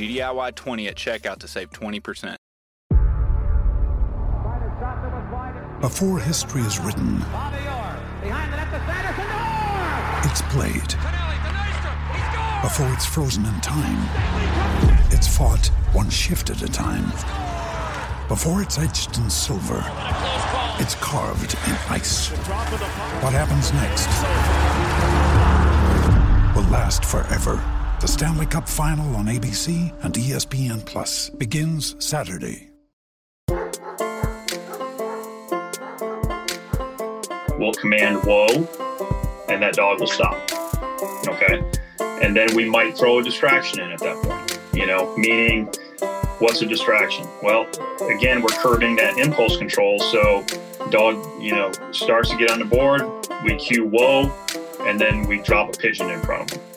GDIY20 at checkout to save 20%. Before history is written, it's played. Before it's frozen in time, it's fought one shift at a time. Before it's etched in silver, it's carved in ice. What happens next will last forever. The Stanley Cup Final on ABC and ESPN Plus begins Saturday. We'll command whoa, and that dog will stop. Okay. And then we might throw a distraction in at that point, you know, meaning what's a distraction? Well, again, we're curbing that impulse control. So, dog, you know, starts to get on the board, we cue whoa, and then we drop a pigeon in front of him.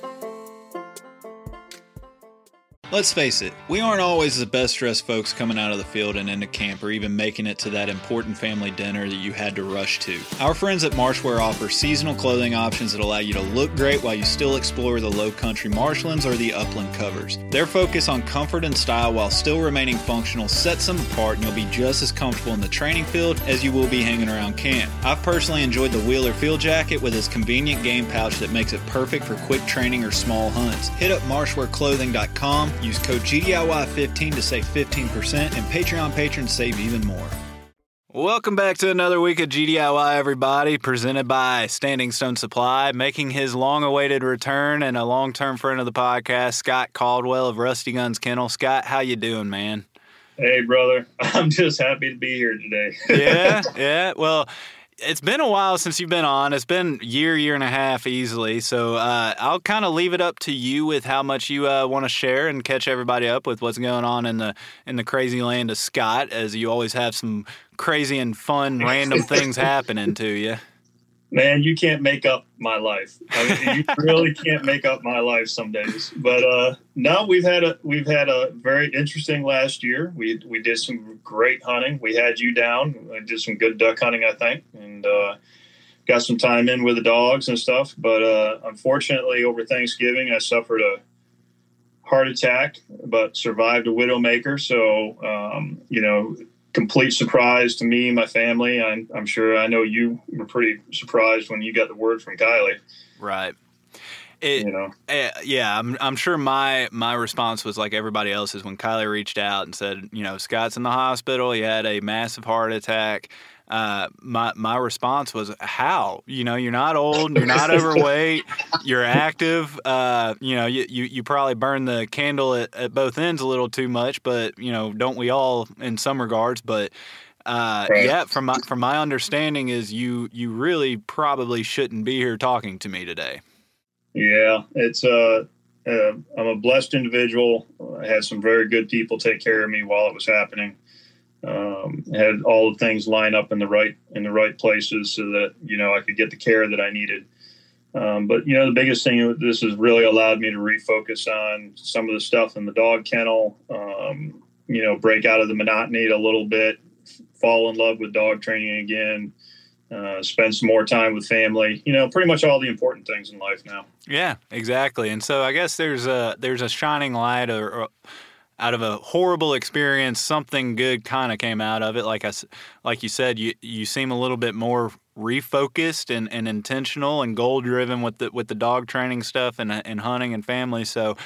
Let's face it, we aren't always the best dressed folks coming out of the field and into camp or even making it to that important family dinner that you had to rush to. Our friends at Marshwear offer seasonal clothing options that allow you to look great while you still explore the low country marshlands or the upland covers. Their focus on comfort and style while still remaining functional sets them apart and you'll be just as comfortable in the training field as you will be hanging around camp. I've personally enjoyed the Wheeler Field Jacket with its convenient game pouch that makes it perfect for quick training or small hunts. Hit up marshwearclothing.com, use code GDIY15 to save 15%, and Patreon patrons save even more. Welcome back to another week of GDIY, everybody, presented by Standing Stone Supply, making his long awaited return and a long term friend of the podcast, Scott Caldwell of Rusty Guns Kennel. Scott, how you doing, man? Hey, brother. I'm just happy to be here today. yeah, yeah. Well, it's been a while since you've been on. It's been year, year and a half easily. So uh, I'll kind of leave it up to you with how much you uh, want to share and catch everybody up with what's going on in the in the crazy land of Scott, as you always have some crazy and fun random things happening to you. Man, you can't make up my life. I mean, you really can't make up my life some days. But uh, no, we've had a we've had a very interesting last year. We we did some great hunting. We had you down. We did some good duck hunting, I think, and uh, got some time in with the dogs and stuff. But uh, unfortunately, over Thanksgiving, I suffered a heart attack, but survived a widowmaker. So um, you know, complete surprise to me, my family. I'm, I'm sure I know you were pretty surprised when you got the word from Kylie. Right. It, You know. eh, yeah, I'm, I'm sure my my response was like everybody else's when Kylie reached out and said, you know, Scott's in the hospital. He had a massive heart attack. Uh, my my response was, how? You know, you're not old, you're not overweight, you're active. Uh, you know, you, you you probably burn the candle at, at both ends a little too much, but you know, don't we all in some regards? But uh, Right. yeah, from my, from my understanding is you you really probably shouldn't be here talking to me today. Yeah, it's uh, uh, I'm a blessed individual. I had some very good people take care of me while it was happening. Um, had all the things line up in the right in the right places so that you know I could get the care that I needed. Um, but you know, the biggest thing this has really allowed me to refocus on some of the stuff in the dog kennel. Um, you know, break out of the monotony a little bit, fall in love with dog training again. Uh, spend some more time with family. You know, pretty much all the important things in life now. Yeah, exactly. And so I guess there's a there's a shining light or, or out of a horrible experience, something good kind of came out of it. Like I, like you said, you you seem a little bit more refocused and, and intentional and goal driven with the with the dog training stuff and and hunting and family. So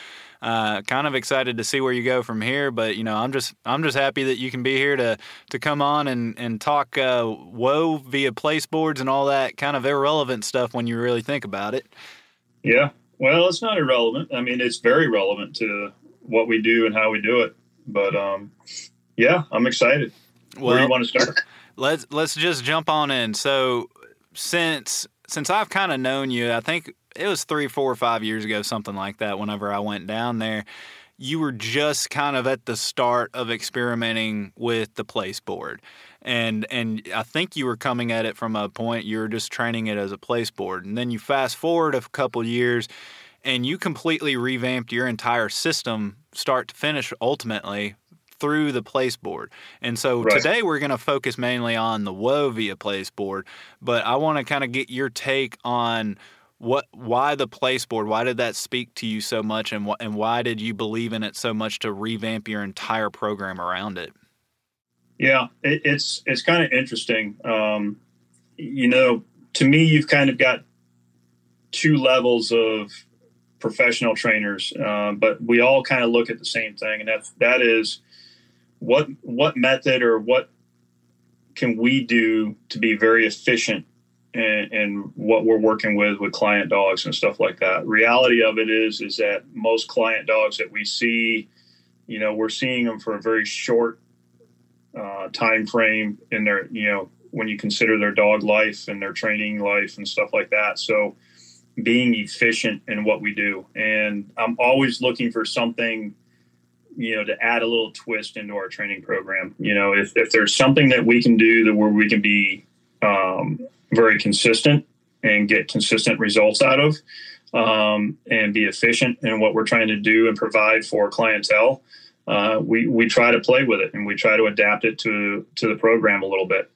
uh, kind of excited to see where you go from here. But you know, I'm just I'm just happy that you can be here to to come on and and talk uh, whoa via place boards and all that kind of irrelevant stuff when you really think about it. Yeah, well, it's not irrelevant. I mean, it's very relevant to what we do and how we do it. But um, yeah, I'm excited. Well, Where do you want to start? Let's let's just jump on in. So since since I've kind of known you, I think it was three, four, or five years ago, something like that. Whenever I went down there, you were just kind of at the start of experimenting with the place board, and and I think you were coming at it from a point you were just training it as a place board, and then you fast forward a couple years, and you completely revamped your entire system, start to finish, ultimately through the place board. And so right. today we're going to focus mainly on the Whoa via place board, but I want to kind of get your take on what why the place board why did that speak to you so much and and why did you believe in it so much to revamp your entire program around it yeah it, it's it's kind of interesting um, you know to me you've kind of got two levels of professional trainers uh, but we all kind of look at the same thing and that that is what what method or what can we do to be very efficient and, and, what we're working with with client dogs and stuff like that. Reality of it is is that most client dogs that we see, you know, we're seeing them for a very short uh, time frame in their, you know, when you consider their dog life and their training life and stuff like that. So being efficient in what we do, and I'm always looking for something you know to add a little twist into our training program you know if, if there's something that we can do that where we can be um, very consistent and get consistent results out of um, and be efficient in what we're trying to do and provide for clientele, uh, we, we try to play with it and we try to adapt it to, to the program a little bit.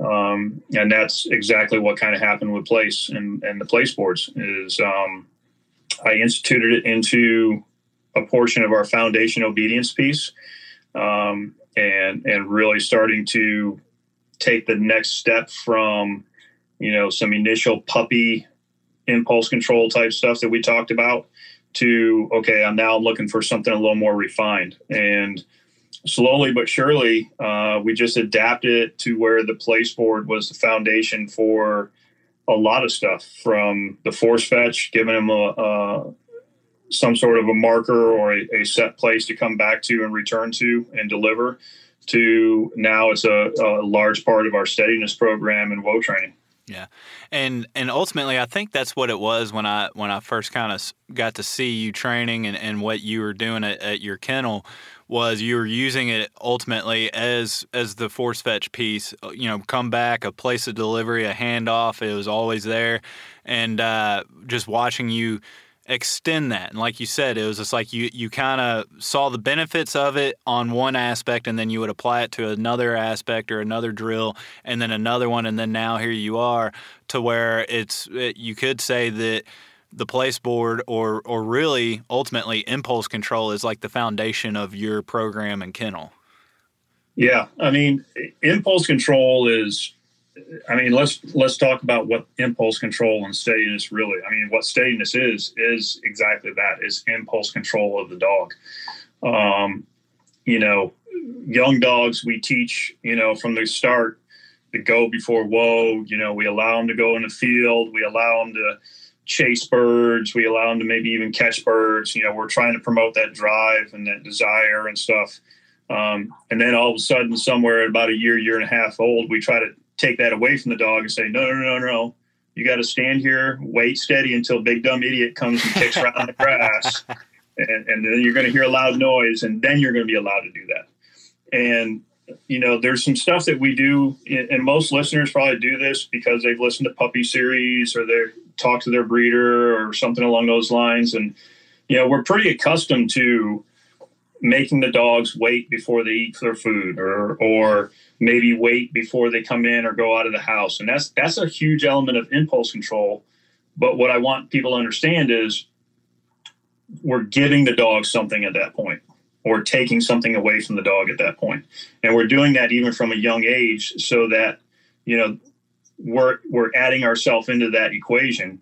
Um, and that's exactly what kind of happened with place and, and the place boards is um, I instituted it into a portion of our foundation obedience piece um, and, and really starting to take the next step from you know, some initial puppy impulse control type stuff that we talked about to, okay, I'm now looking for something a little more refined. And slowly but surely, uh, we just adapted it to where the place board was the foundation for a lot of stuff from the force fetch, giving them a, a some sort of a marker or a, a, set place to come back to and return to and deliver to now it's a, a large part of our steadiness program and whoa training. Yeah, and and ultimately, I think that's what it was when I when I first kind of got to see you training and, and what you were doing at, at your kennel was you were using it ultimately as as the force fetch piece. Uh, you know, come back, a place of delivery, a handoff. It was always there, and uh, just watching you extend that. And like you said, it was just like you you kind of saw the benefits of it on one aspect, and then you would apply it to another aspect or another drill, and then another one, and then now here you are to where it's it, you could say that the place board or or really ultimately impulse control is like the foundation of your program and kennel. Yeah, I mean, impulse control is I mean, let's let's talk about what impulse control and steadiness really. I mean, what steadiness is is exactly that: is impulse control of the dog. Um, you know, young dogs we teach, you know, from the start to go before whoa. You know, we allow them to go in the field. We allow them to chase birds. We allow them to maybe even catch birds. You know, we're trying to promote that drive and that desire and stuff. Um, and then all of a sudden, somewhere at about a year, year and a half old, we try to take that away from the dog and say, no, no, no, no. no. You got to stand here, wait steady until big dumb idiot comes and kicks around the grass. And, and then you're going to hear a loud noise, and then you're going to be allowed to do that. And you know, there's some stuff that we do, and most listeners probably do this because they've listened to puppy series or they talk to their breeder or something along those lines. And you know, we're pretty accustomed to making the dogs wait before they eat their food or or maybe wait before they come in or go out of the house. And that's that's a huge element of impulse control. But what i want people to understand is we're giving the dog something at that point or taking something away from the dog at that point. And we're doing that even from a young age so that you know we're we're adding ourselves into that equation.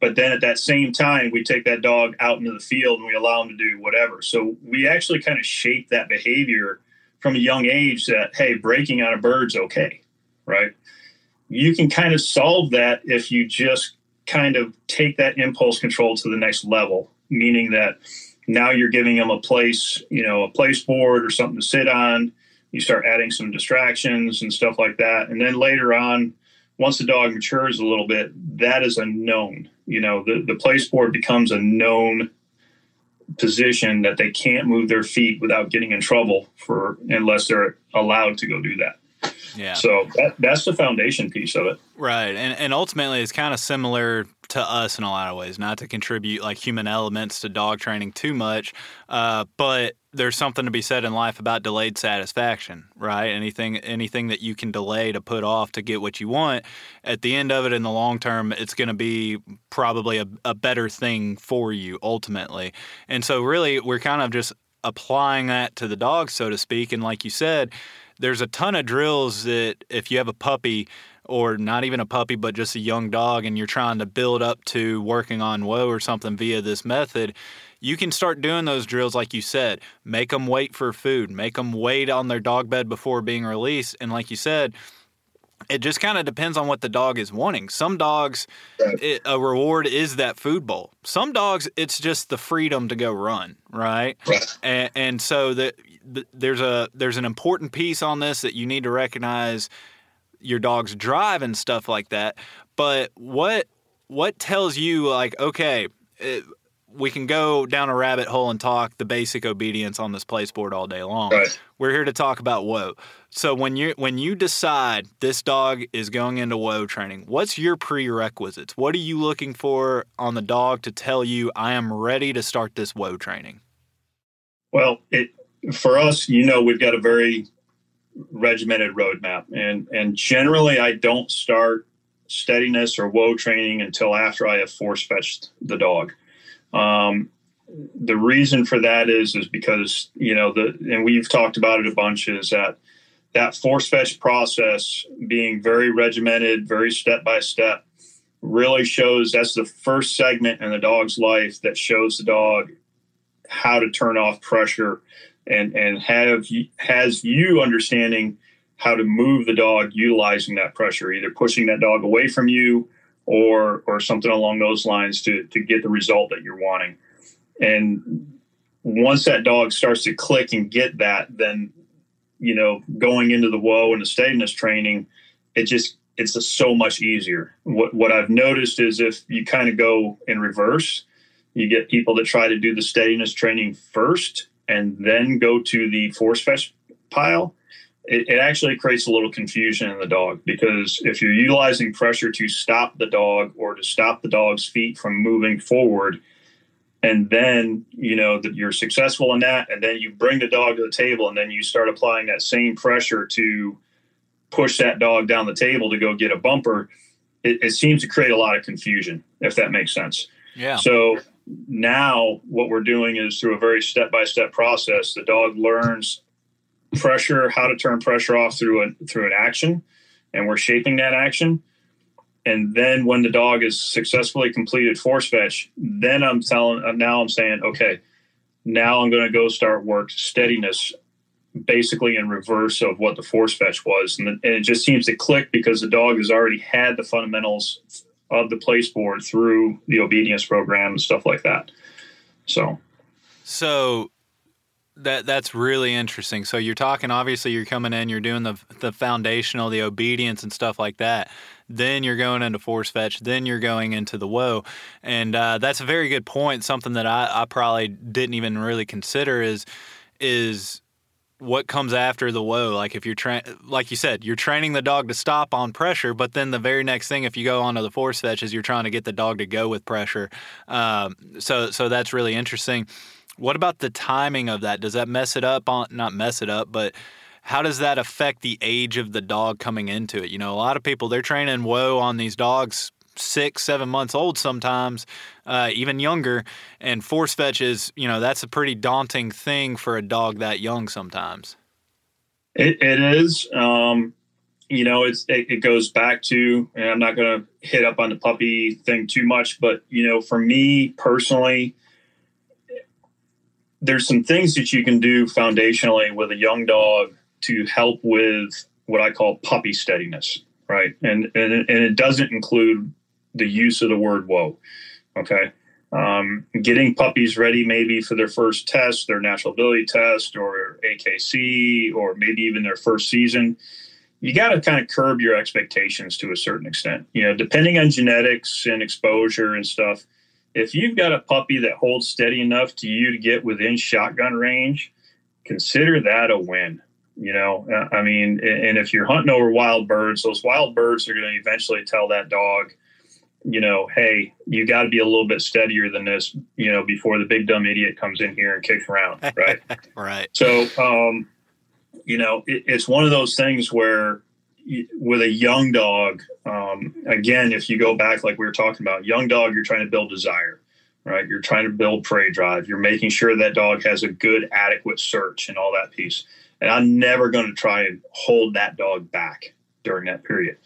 But then at that same time, we take that dog out into the field and we allow him to do whatever. So we actually kind of shape that behavior from a young age that hey, breaking on a bird's okay, right? You can kind of solve that if you just kind of take that impulse control to the next level, meaning that now you're giving them a place, you know, a place board or something to sit on. You start adding some distractions and stuff like that. And then later on, once the dog matures a little bit, that is a known. You know, the, the place board becomes a known position that they can't move their feet without getting in trouble for unless they're allowed to go do that. Yeah. So that, that's the foundation piece of it. Right. And and ultimately it's kind of similar to us in a lot of ways, not to contribute like human elements to dog training too much. Uh, but there's something to be said in life about delayed satisfaction, right? Anything anything that you can delay to put off to get what you want, at the end of it in the long term, it's going to be probably a, a better thing for you ultimately. And so really we're kind of just applying that to the dog, so to speak. And like you said, there's a ton of drills that if you have a puppy or not even a puppy but just a young dog and you're trying to build up to working on whoa or something via this method you can start doing those drills like you said make them wait for food make them wait on their dog bed before being released and like you said it just kind of depends on what the dog is wanting. Some dogs, it, a reward is that food bowl. Some dogs, it's just the freedom to go run, right? Right. And, and so that there's a there's an important piece on this that you need to recognize your dog's drive and stuff like that. But what what tells you like okay, it, we can go down a rabbit hole and talk the basic obedience on this place board all day long. Right. We're here to talk about whoa. So when you when you decide this dog is going into whoa training, what's your prerequisites? What are you looking for on the dog to tell you I am ready to start this whoa training? Well, it for us, you know, we've got a very regimented roadmap, and and generally, I don't start steadiness or whoa training until after I have force fetched the dog. Um, the reason for that is is because you know the and we've talked about it a bunch is that that force fetch process being very regimented, very step by step, really shows that's the first segment in the dog's life that shows the dog how to turn off pressure and and have has you understanding how to move the dog utilizing that pressure, either pushing that dog away from you or or something along those lines to to get the result that you're wanting. And once that dog starts to click and get that, then you know going into the whoa and the steadiness training, it just it's just so much easier. What what I've noticed is if you kind of go in reverse, you get people that try to do the steadiness training first and then go to the force fetch pile, it, it, actually creates a little confusion in the dog because if you're utilizing pressure to stop the dog or to stop the dog's feet from moving forward, and then you know that you're successful in that, and then you bring the dog to the table, and then you start applying that same pressure to push that dog down the table to go get a bumper. It, it seems to create a lot of confusion, if that makes sense. Yeah. So now what we're doing is through a very step-by-step process the dog learns pressure how to turn pressure off through a through an action. And we're shaping that action. And then when the dog is successfully completed force fetch then i'm telling uh, now i'm saying okay now i'm going to go start work steadiness basically in reverse of what the force fetch was. And, and it just seems to click because the dog has already had the fundamentals of the place board through the obedience program and stuff like that. So, so that that's really interesting. So you're talking obviously you're coming in, you're doing the the foundational, the obedience and stuff like that. Then you're going into force fetch. Then you're going into the whoa, and uh, that's a very good point. Something that I, I probably didn't even really consider is is what comes after the whoa. Like if you're tra- like you said, you're training the dog to stop on pressure, but then the very next thing, if you go onto the force fetch, is you're trying to get the dog to go with pressure. Um, so so that's really interesting. What about the timing of that? Does that mess it up? On not mess it up, but how does that affect the age of the dog coming into it? You know, a lot of people they're training whoa on these dogs six, seven months old sometimes, uh, even younger. And force fetch is, you know, that's a pretty daunting thing for a dog that young sometimes. it, it is. Um, you know, it's it, it goes back to, and I'm not going to hit up on the puppy thing too much, but you know, for me personally, there's some things that you can do foundationally with a young dog to help with what I call puppy steadiness, right? And and and it doesn't include the use of the word whoa. Okay. Um, getting puppies ready maybe for their first test, their natural ability test, or AKC, or maybe even their first season. You got to kind of curb your expectations to a certain extent. You know, depending on genetics and exposure and stuff. If you've got a puppy that holds steady enough to you to get within shotgun range, consider that a win. You know, uh, I mean, and if you're hunting over wild birds, those wild birds are going to eventually tell that dog, you know, hey, you got to be a little bit steadier than this, you know, before the big dumb idiot comes in here and kicks around, right? right. So, um, you know, it, it's one of those things where with a young dog, um, again, if you go back like we were talking about, young dog, you're trying to build desire, right? You're trying to build prey drive. You're making sure that dog has a good, adequate search and all that piece. And I'm never going to try and hold that dog back during that period.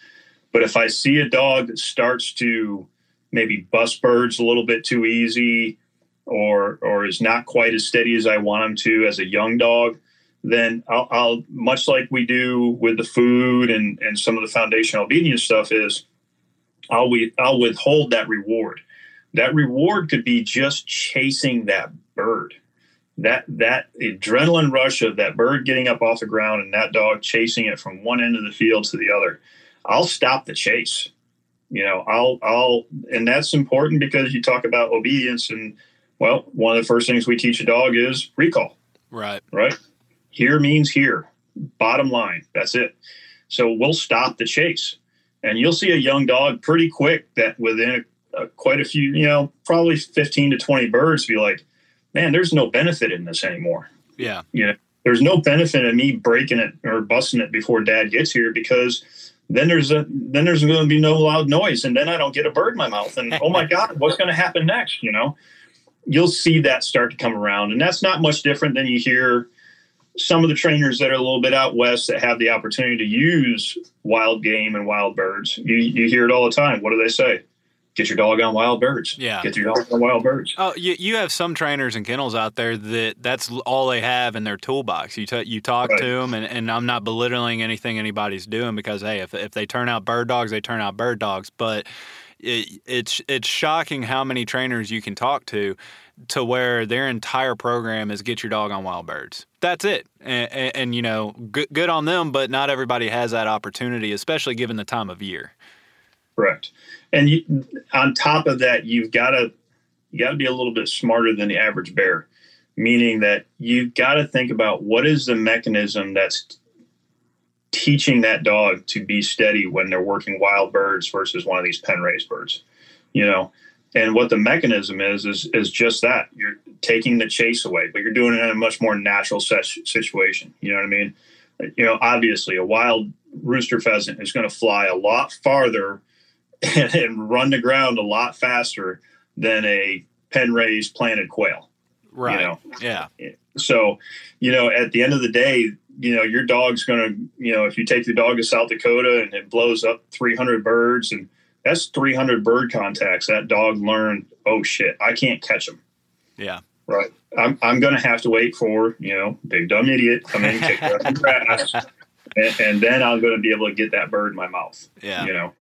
But if I see a dog that starts to maybe bust birds a little bit too easy or or is not quite as steady as I want him to as a young dog, then I'll, I'll much like we do with the food and, and some of the foundational obedience stuff is I'll we I'll withhold that reward. That reward could be just chasing that bird. That that adrenaline rush of that bird getting up off the ground and that dog chasing it from one end of the field to the other I'll stop the chase. You know, I'll I'll and that's important because you talk about obedience and well, one of the first things we teach a dog is recall. Right. Right. Here means here. Bottom line. That's it. So we'll stop the chase. And you'll see a young dog pretty quick that within a, a, quite a few, you know, probably 15 to 20 birds be like, man, there's no benefit in this anymore. Yeah. You know, there's no benefit in me breaking it or busting it before dad gets here because then there's a then there's going to be no loud noise and then i don't get a bird in my mouth and oh my god what's going to happen next you know you'll see that start to come around and that's not much different than you hear some of the trainers that are a little bit out west that have the opportunity to use wild game and wild birds you, you hear it all the time what do they say get your dog on wild birds. Yeah. Get your dog on wild birds. Oh, you, you have some trainers and kennels out there that that's all they have in their toolbox. You t- you talk right. to them, and, and I'm not belittling anything anybody's doing because hey, if if they turn out bird dogs, they turn out bird dogs. But it, it's it's shocking how many trainers you can talk to to where their entire program is get your dog on wild birds. That's it. And, and, and, you know, good, good on them, but not everybody has that opportunity, especially given the time of year. Correct and you, on top of that, you've got to you got to be a little bit smarter than the average bear, meaning that you've got to think about what is the mechanism that's teaching that dog to be steady when they're working wild birds versus one of these pen raised birds, you know. And what the mechanism is is is just that you're taking the chase away, but you're doing it in a much more natural situation. You know what I mean? You know, obviously, a wild rooster pheasant is going to fly a lot farther and, and run the ground a lot faster than a pen raised planted quail. Right. You know? Yeah. So, you know, at the end of the day, you know, your dog's going to, you know, if you take the dog to South Dakota and it blows up 300 birds and that's 300 bird contacts, that dog learned, oh shit, I can't catch them. Yeah. Right. I'm, I'm going to have to wait for, you know, big dumb idiot come in, kick the grass, and, and then I'm going to be able to get that bird in my mouth. Yeah. You know,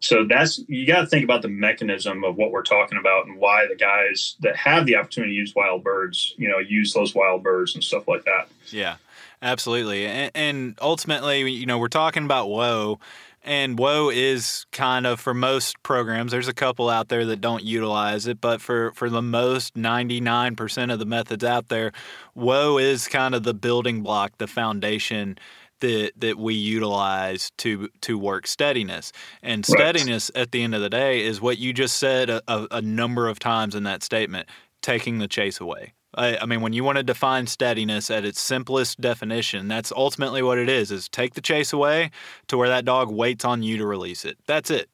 so that's you got to think about the mechanism of what we're talking about and why the guys that have the opportunity to use wild birds you know use those wild birds and stuff like that yeah absolutely and, and ultimately you know we're talking about whoa and whoa is kind of for most programs there's a couple out there that don't utilize it but for for the most 99% of the methods out there whoa is kind of the building block the foundation that that we utilize to to work steadiness. And steadiness right. at the end of the day is what you just said a, a, a number of times in that statement, taking the chase away. I, I, mean, when you want to define steadiness at its simplest definition, that's ultimately what it is: is take the chase away to where that dog waits on you to release it. That's it.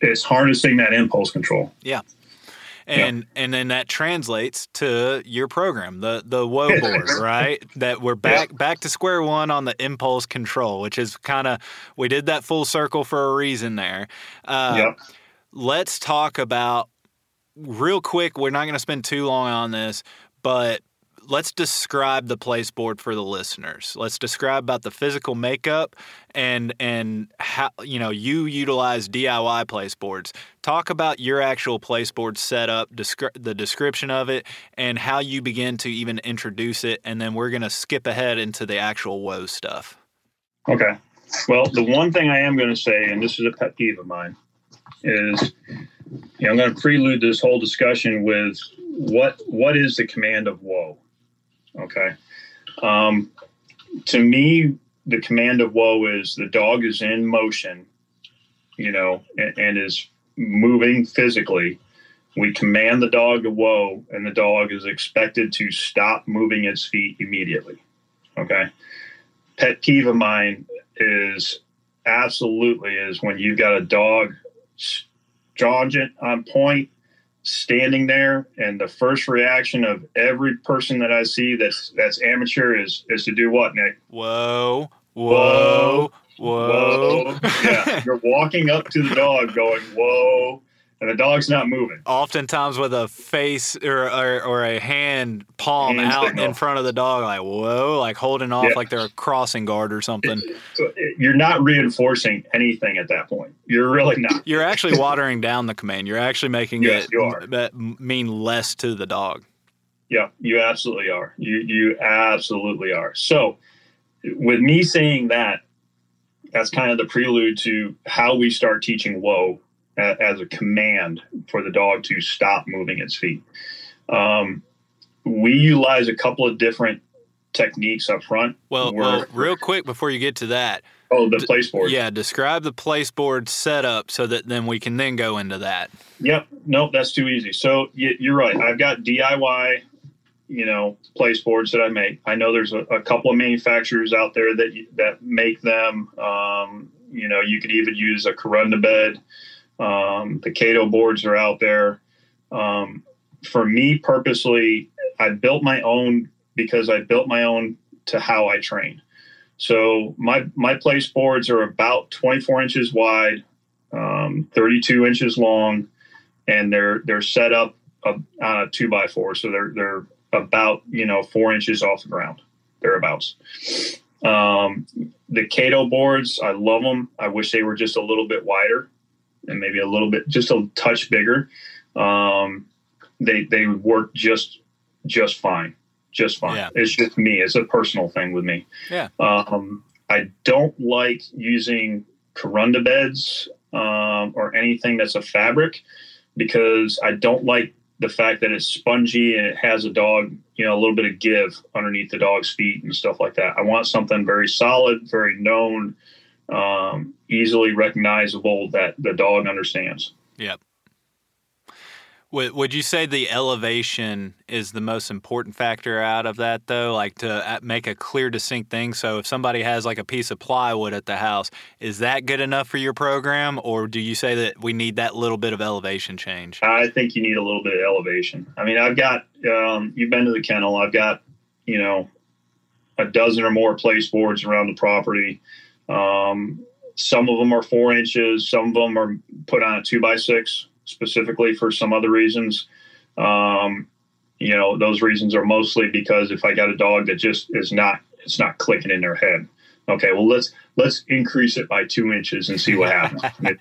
It's harnessing that impulse control. Yeah. and yep. and then that translates to your program, the the whoa board, right? That we're back yep. back to square one on the impulse control, which is kind of we did that full circle for a reason there. Uh, yep. Let's talk about real quick. We're not going to spend too long on this, but let's describe the place board for the listeners. Let's describe about the physical makeup and and how you know you utilize DIY place boards. Talk about your actual place board setup, descri- the description of it, and how you begin to even introduce it, and then we're to skip ahead into the actual whoa stuff. Okay. Well, the one thing I am going to say, and this is a pet peeve of mine, is you know, I'm going to prelude this whole discussion with what what is the command of whoa Okay. Um, to me, the command of whoa is the dog is in motion, you know, and, and is moving physically. We command the dog to whoa, and the dog is expected to stop moving its feet immediately. Okay. Pet peeve of mine is absolutely is when you've got a dog stringent on point standing there and the first reaction of every person that I see that's that's amateur is is to do what, Nick? Whoa, whoa, whoa. whoa. yeah. You're walking up to the dog going, Whoa, and the dog's not moving. Oftentimes with a face or or, or a hand palm hand out signal. in front of the dog, like whoa, like holding off yeah. like they're a crossing guard or something. You're not reinforcing anything at that point. You're really not. You're actually watering down the command. You're actually making yes, it mean less to the dog. Yeah, you absolutely are. You you absolutely are. So, with me saying that, that's kind of the prelude to how we start teaching whoa as a command for the dog to stop moving its feet. Um, we utilize a couple of different techniques up front. Well, well, real quick before you get to that. Oh, the place board. Yeah, describe the place board setup so that then we can then go into that. Yep. Nope, that's too easy. So you're right. I've got DIY, you know, place boards that I make. I know there's a, a couple of manufacturers out there that that make them. Um, you know, you could even use a Kuranda bed. Um, the Cato boards are out there. Um, for me, purposely, I built my own because I built my own to how I train. So my my place boards are about 24 inches wide, um, 32 inches long, and they're they're set up on a two by four. So they're they're about you know four inches off the ground, thereabouts. Um, the Cato boards, I love them. I wish they were just a little bit wider and maybe a little bit, just a touch bigger, um, they they would work just just fine, just fine. Yeah. It's just me. It's a personal thing with me. Yeah. Um, I don't like using Kuranda beds um, or anything that's a fabric because I don't like the fact that it's spongy and it has a dog, you know, a little bit of give underneath the dog's feet and stuff like that. I want something very solid, very known, um, easily recognizable that the dog understands. Yep. Would Would you say the elevation is the most important factor out of that, though? Like to uh, make a clear, distinct thing. So if somebody has like a piece of plywood at the house, is that good enough for your program, or do you say that we need that little bit of elevation change? I think you need a little bit of elevation. I mean, I've got um, you've been to the kennel. I've got you know a dozen or more place boards around the property. Um, some of them are four inches. Some of them are put on a two by six specifically for some other reasons. Um, you know, those reasons are mostly because if I got a dog that just is not, it's not clicking in their head. Okay, well let's let's increase it by two inches and see what happens.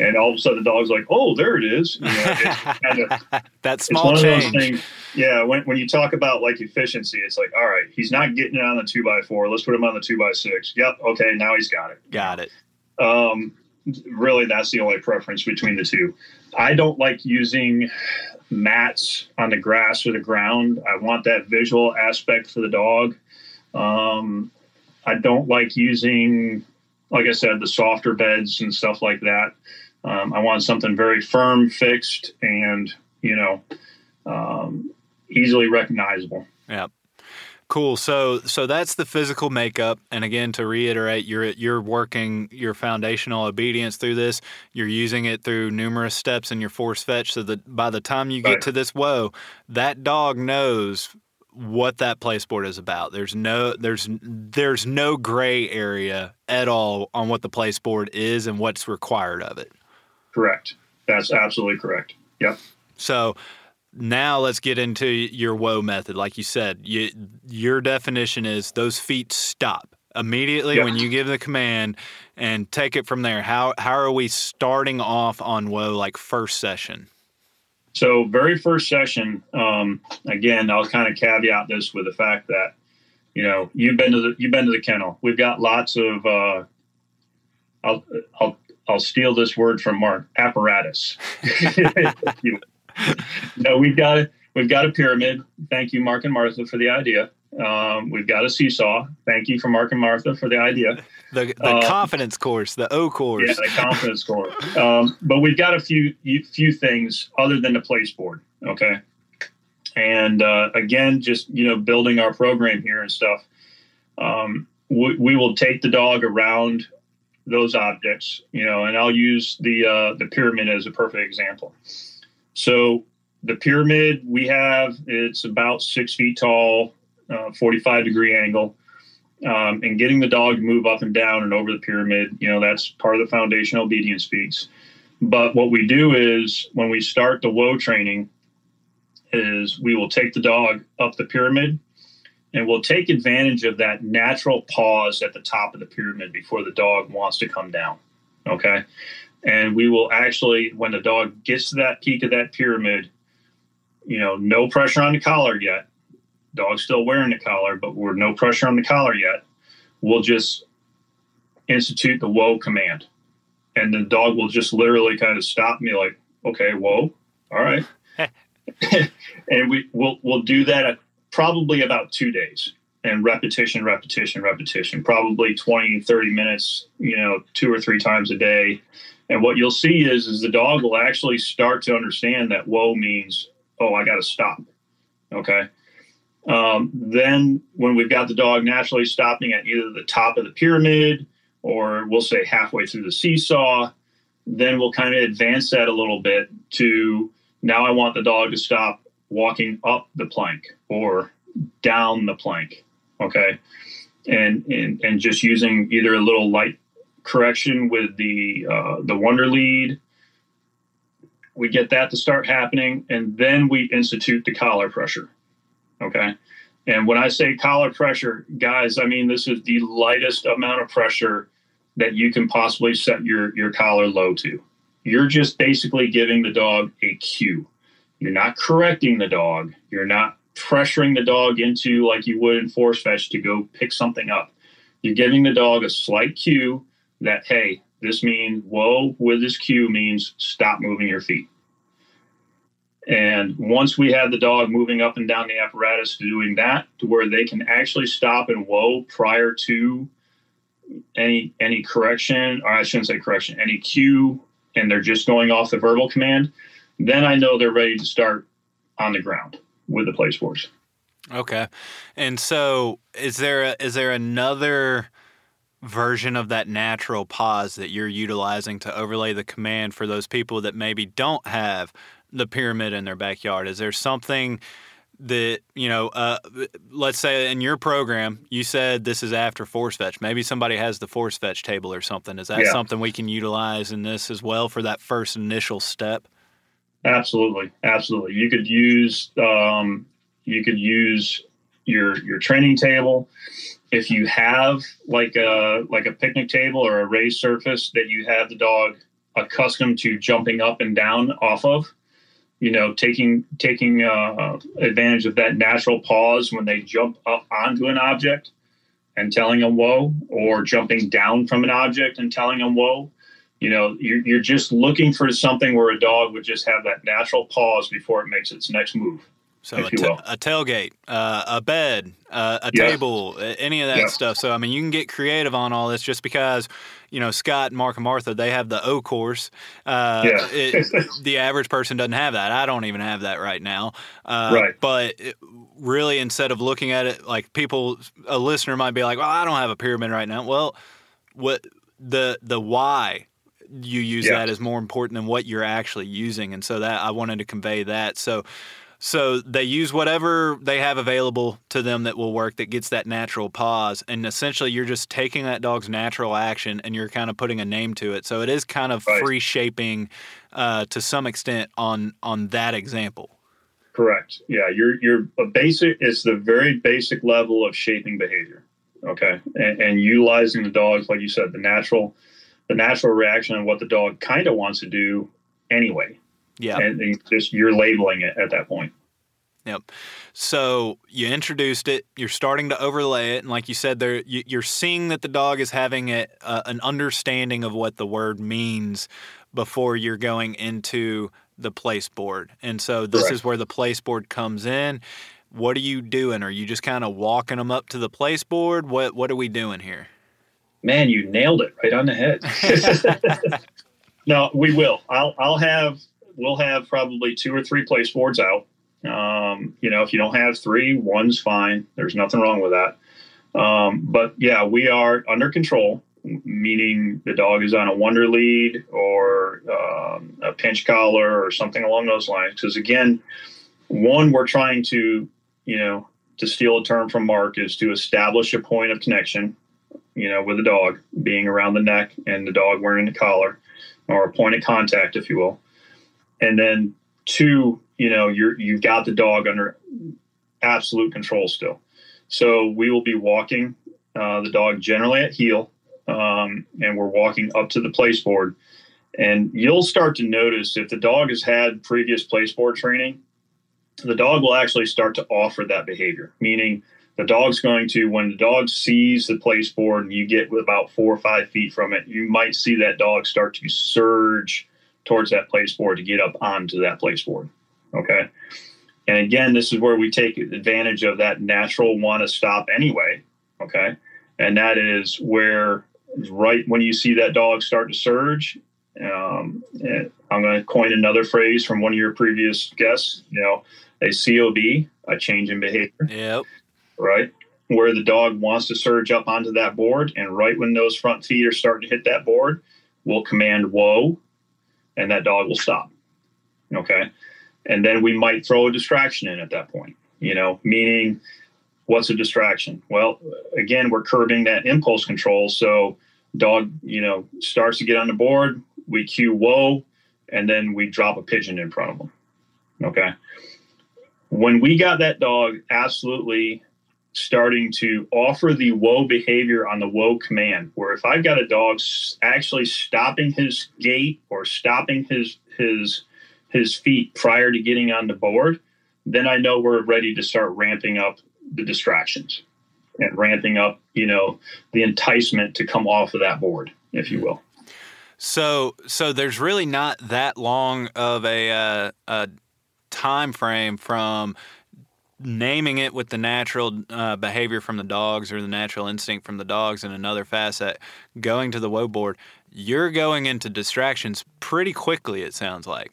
and all of a sudden the dog's like, oh, there it is. You know, kind of, that small change. Things, yeah, when when you talk about like efficiency, it's like, all right, he's not getting it on the two by four. Let's put him on the two by six. Yep. Okay, now he's got it. Got it. Um, really, that's the only preference between the two. I don't like using mats on the grass or the ground. I want that visual aspect for the dog. Um, I don't like using, like I said, the softer beds and stuff like that. Um, I want something very firm, fixed, and you know, um, easily recognizable. Yeah. Cool. So so that's the physical makeup. And again, to reiterate, you're you're working your foundational obedience through this. You're using it through numerous steps in your force fetch, so that by the time you get Right. to this whoa, that dog knows what that place board is about. There's no there's there's no gray area at all on what the place board is and what's required of it. Correct. That's absolutely correct. Yep. So now let's get into your whoa method. Like you said, you, your definition is those feet stop immediately Yeah. when you give the command and take it from there. How how are we starting off on whoa like first session? So, very first session, um, again, I'll kind of caveat this with the fact that, you know, you've been to the you've been to the kennel. We've got lots of. Uh, I'll I'll I'll steal this word from Mark. Apparatus. No, we've got a we've got a pyramid. Thank you, Mark and Martha, for the idea. Um, we've got a seesaw. Thank you for Mark and Martha for the idea. The the Uh, confidence course, the O course. Yeah, the confidence score. Um, but we've got a few few things other than the place board. Okay, and uh, again, just you know, building our program here and stuff. Um, we, we will take the dog around those objects, you know, and I'll use the uh, the pyramid as a perfect example. So the pyramid we have it's about six feet tall, uh, forty five degree angle um, and getting the dog to move up and down and over the pyramid, you know, that's part of the foundational obedience feats. But what we do is when we start the whoa training, is we will take the dog up the pyramid and we'll take advantage of that natural pause at the top of the pyramid before the dog wants to come down. Okay. And we will actually, when the dog gets to that peak of that pyramid, you know, no pressure on the collar yet dog's still wearing the collar, but we're no pressure on the collar yet. We'll just institute the whoa command. And the dog will just literally kind of stop me like, okay, whoa, all right. and we will we'll do that at probably about two days and repetition, repetition, repetition, probably 20, 30 minutes, you know, two or three times a day. And what you'll see is is the dog will actually start to understand that whoa means, oh, I gotta stop. Okay. Um, then, when we've got the dog naturally stopping at either the top of the pyramid or we'll say halfway through the seesaw, then we'll kind of advance that a little bit to now I want the dog to stop walking up the plank or down the plank. Okay. And, and, and just using either a little light correction with the, uh, the wonder lead. We get that to start happening, and then we institute the collar pressure. Okay. And when I say collar pressure, guys, I mean this is the lightest amount of pressure that you can possibly set your, your collar low to. You're just basically giving the dog a cue. You're not correcting the dog. You're not pressuring the dog into like you would in force fetch to go pick something up. You're giving the dog a slight cue that, hey, this means whoa with this cue means stop moving your feet. And once we have the dog moving up and down the apparatus doing that to where they can actually stop and whoa prior to any any correction, or I shouldn't say correction, any cue, and they're just going off the verbal command, then I know they're ready to start on the ground with the place force. Okay. And so is there a, is there another version of that natural pause that you're utilizing to overlay the command for those people that maybe don't have the pyramid in their backyard? Is there something that, you know, uh, let's say in your program, you said this is after force fetch. Maybe somebody has the force fetch table or something. Is that Yeah. something we can utilize in this as well for that first initial step? Absolutely, absolutely. You could use um, you could use your your training table if you have like a like a picnic table or a raised surface that you have the dog accustomed to jumping up and down off of. You know, taking taking uh, advantage of that natural pause when they jump up onto an object and telling them whoa, or jumping down from an object and telling them whoa you know you're, you're just looking for something where a dog would just have that natural pause before it makes its next move So a, you will. a tailgate, uh, a bed, uh, a Yeah. table, any of that Yeah. stuff. So I mean, you can get creative on all this just because, you know, Scott, Mark, and Martha they have the O course. Uh, Yeah. it, the average person doesn't have that. I don't even have that right now. Uh, Right. But it, really instead of looking at it like people, a listener might be like, "Well, I don't have a pyramid right now." Well, what the the why you use yeah. that is more important than what you're actually using, and so that I wanted to convey that. So so they use whatever they have available to them that will work that gets that natural pause. And essentially, you're just taking that dog's natural action and you're kind of putting a name to it. So it is kind of right. free shaping uh, to some extent on on that example. Correct. Yeah, you're you're a basic. It's the very basic level of shaping behavior. Okay, and, and utilizing the dogs, like you said, the natural, the natural reaction and what the dog kind of wants to do anyway. Yeah. And, and just you're labeling it at that point. Yep. So you introduced it. You're starting to overlay it, and like you said, there you're seeing that the dog is having a, uh, an understanding of what the word means before you're going into the place board. And so this Correct. is where the place board comes in. What are you doing? Are you just kind of walking them up to the place board? What What are we doing here? Man, you nailed it right on the head. no, we will. I'll I'll have we'll have probably two or three place boards out. Um, you know, if you don't have three, one's fine. There's nothing wrong with that. Um, but yeah, we are under control, meaning the dog is on a wonder lead or um, a pinch collar or something along those lines. Because again, one, we're trying to, you know, to steal a term from Mark, is to establish a point of connection, you know, with the dog being around the neck and the dog wearing the collar or a point of contact, if you will and then two, you know, you're you've got the dog under absolute control still. So we will be walking uh, the dog generally at heel, um, and we're walking up to the place board. And you'll start to notice if the dog has had previous place board training, the dog will actually start to offer that behavior, meaning the dog's going to, when the dog sees the place board and you get about four or five feet from it, you might see that dog start to surge towards that place board to get up onto that place board. Okay. And again, this is where we take advantage of that natural want to stop anyway. Okay. And that is where right when you see that dog start to surge, um, I'm going to coin another phrase from one of your previous guests, you know, a COB, a change in behavior. Yep. Right. Where the dog wants to surge up onto that board. And right when those front feet are starting to hit that board, we'll command whoa and that dog will stop. Okay. And then we might throw a distraction in at that point, you know, meaning what's a distraction? Well, again, we're curbing that impulse control. So dog, you know, starts to get on the board, we cue whoa, and then we drop a pigeon in front of them. Okay. When we got that dog absolutely starting to offer the whoa behavior on the whoa command where if i've got a dog actually stopping his gait or stopping his his his feet prior to getting on the board then i know we're ready to start ramping up the distractions and ramping up you know the enticement to come off of that board if you will. So so there's really not that long of a, uh, a time frame from naming it with the natural uh, behavior from the dogs or the natural instinct from the dogs and another facet going to the whoa board you're going into distractions pretty quickly it sounds like.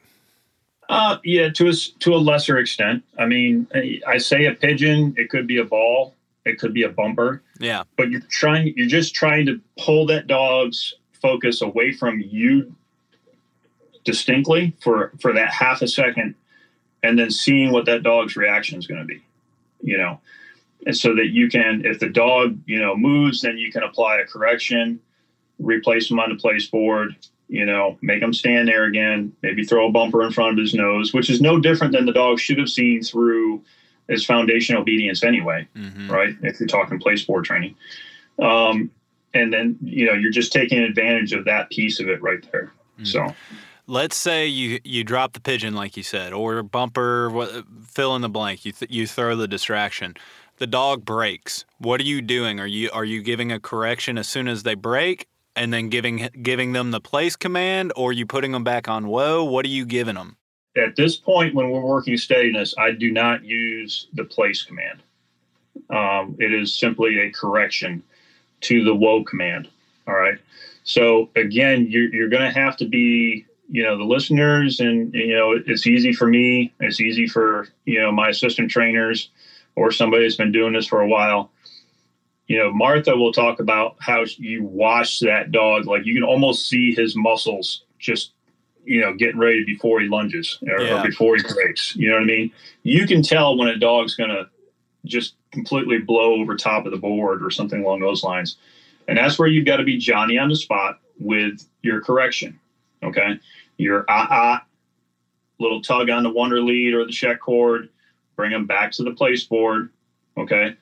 Uh, yeah to a, to a lesser extent. I mean i say a pigeon it could be a ball it could be a bumper. Yeah. But you're trying you're just trying to pull that dog's focus away from you distinctly for for that half a second and then seeing what that dog's reaction is going to be, you know, and so that you can, if the dog, you know, moves, then you can apply a correction, replace them on the place board, you know, make them stand there again, maybe throw a bumper in front of his nose, which is no different than the dog should have seen through his foundation obedience anyway, mm-hmm. right? If you're talking place board training. Um, and then, you know, you're just taking advantage of that piece of it right there. Mm-hmm. So, let's say you you drop the pigeon like you said or bumper what, fill in the blank you th- you throw the distraction. The dog breaks. What are you doing? Are you are you giving a correction as soon as they break and then giving giving them the place command or are you putting them back on whoa what are you giving them at this point when we're working steadiness i do not use the place command. Um, it is simply a correction to the whoa command all right? So again you're, you're going to have to be you know the listeners and you know it's easy for me it's easy for you know my assistant trainers or somebody that's been doing this for a while, you know, Martha will talk about how you wash that dog. Like you can almost see his muscles just, you know, getting ready before he lunges or, yeah. or before he breaks. You know what I mean? You can tell when a dog's going to just completely blow over top of the board or something along those lines. And that's where you've got to be Johnny on the spot with your correction. Okay. Your ah ah little tug on the wonder lead or the check cord, bring them back to the place board. Okay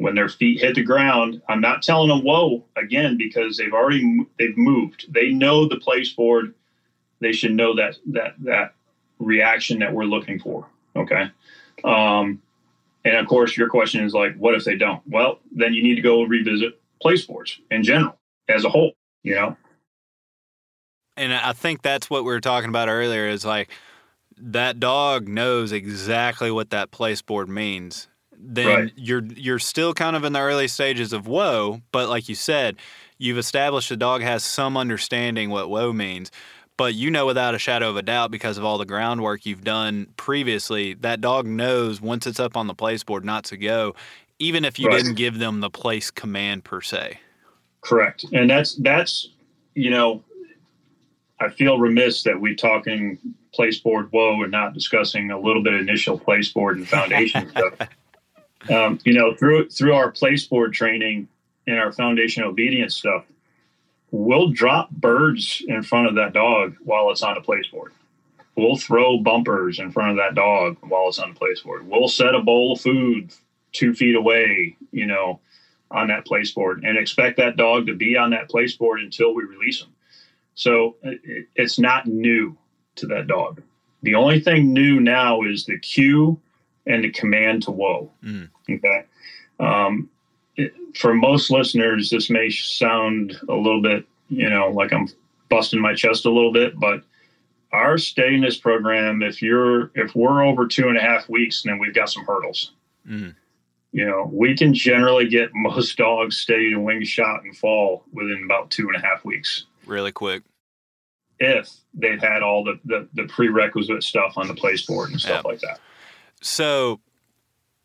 when their feet hit the ground, I'm not telling them whoa again because they've already they've moved. They know the place board. They should know that that that reaction that we're looking for. Okay. Um, and of course, your question is like, what if they don't? Well, then you need to go revisit place boards in general as a whole. You know. And I think that's what we were talking about earlier. Is like that dog knows exactly what that place board means then right. you're you're still kind of in the early stages of whoa. But like you said, you've established the dog has some understanding what whoa means. But you know without a shadow of a doubt because of all the groundwork you've done previously, that dog knows once it's up on the place board not to go, even if you right. didn't give them the place command per se. Correct. And that's that's you know, I feel remiss that we're talking place board whoa and not discussing a little bit of initial place board and foundation stuff um, you know, through through our place board training and our foundation obedience stuff, we'll drop birds in front of that dog while it's on a place board. We'll throw bumpers in front of that dog while it's on the place board. We'll set a bowl of food two feet away, you know, on that place board and expect that dog to be on that place board until we release them. So it's not new to that dog. The only thing new now is the cue and the command to whoa. Mm. Okay. Um, it, for most listeners, this may sound a little bit, you know, like I'm busting my chest a little bit, but our steadiness program, if you're if we're over two and a half weeks, then we've got some hurdles. Mm. You know, we can generally get most dogs steady to wing shot and fall within about two and a half weeks. Really quick. If they've had all the, the, the prerequisite stuff on the place board and stuff yep. like that. So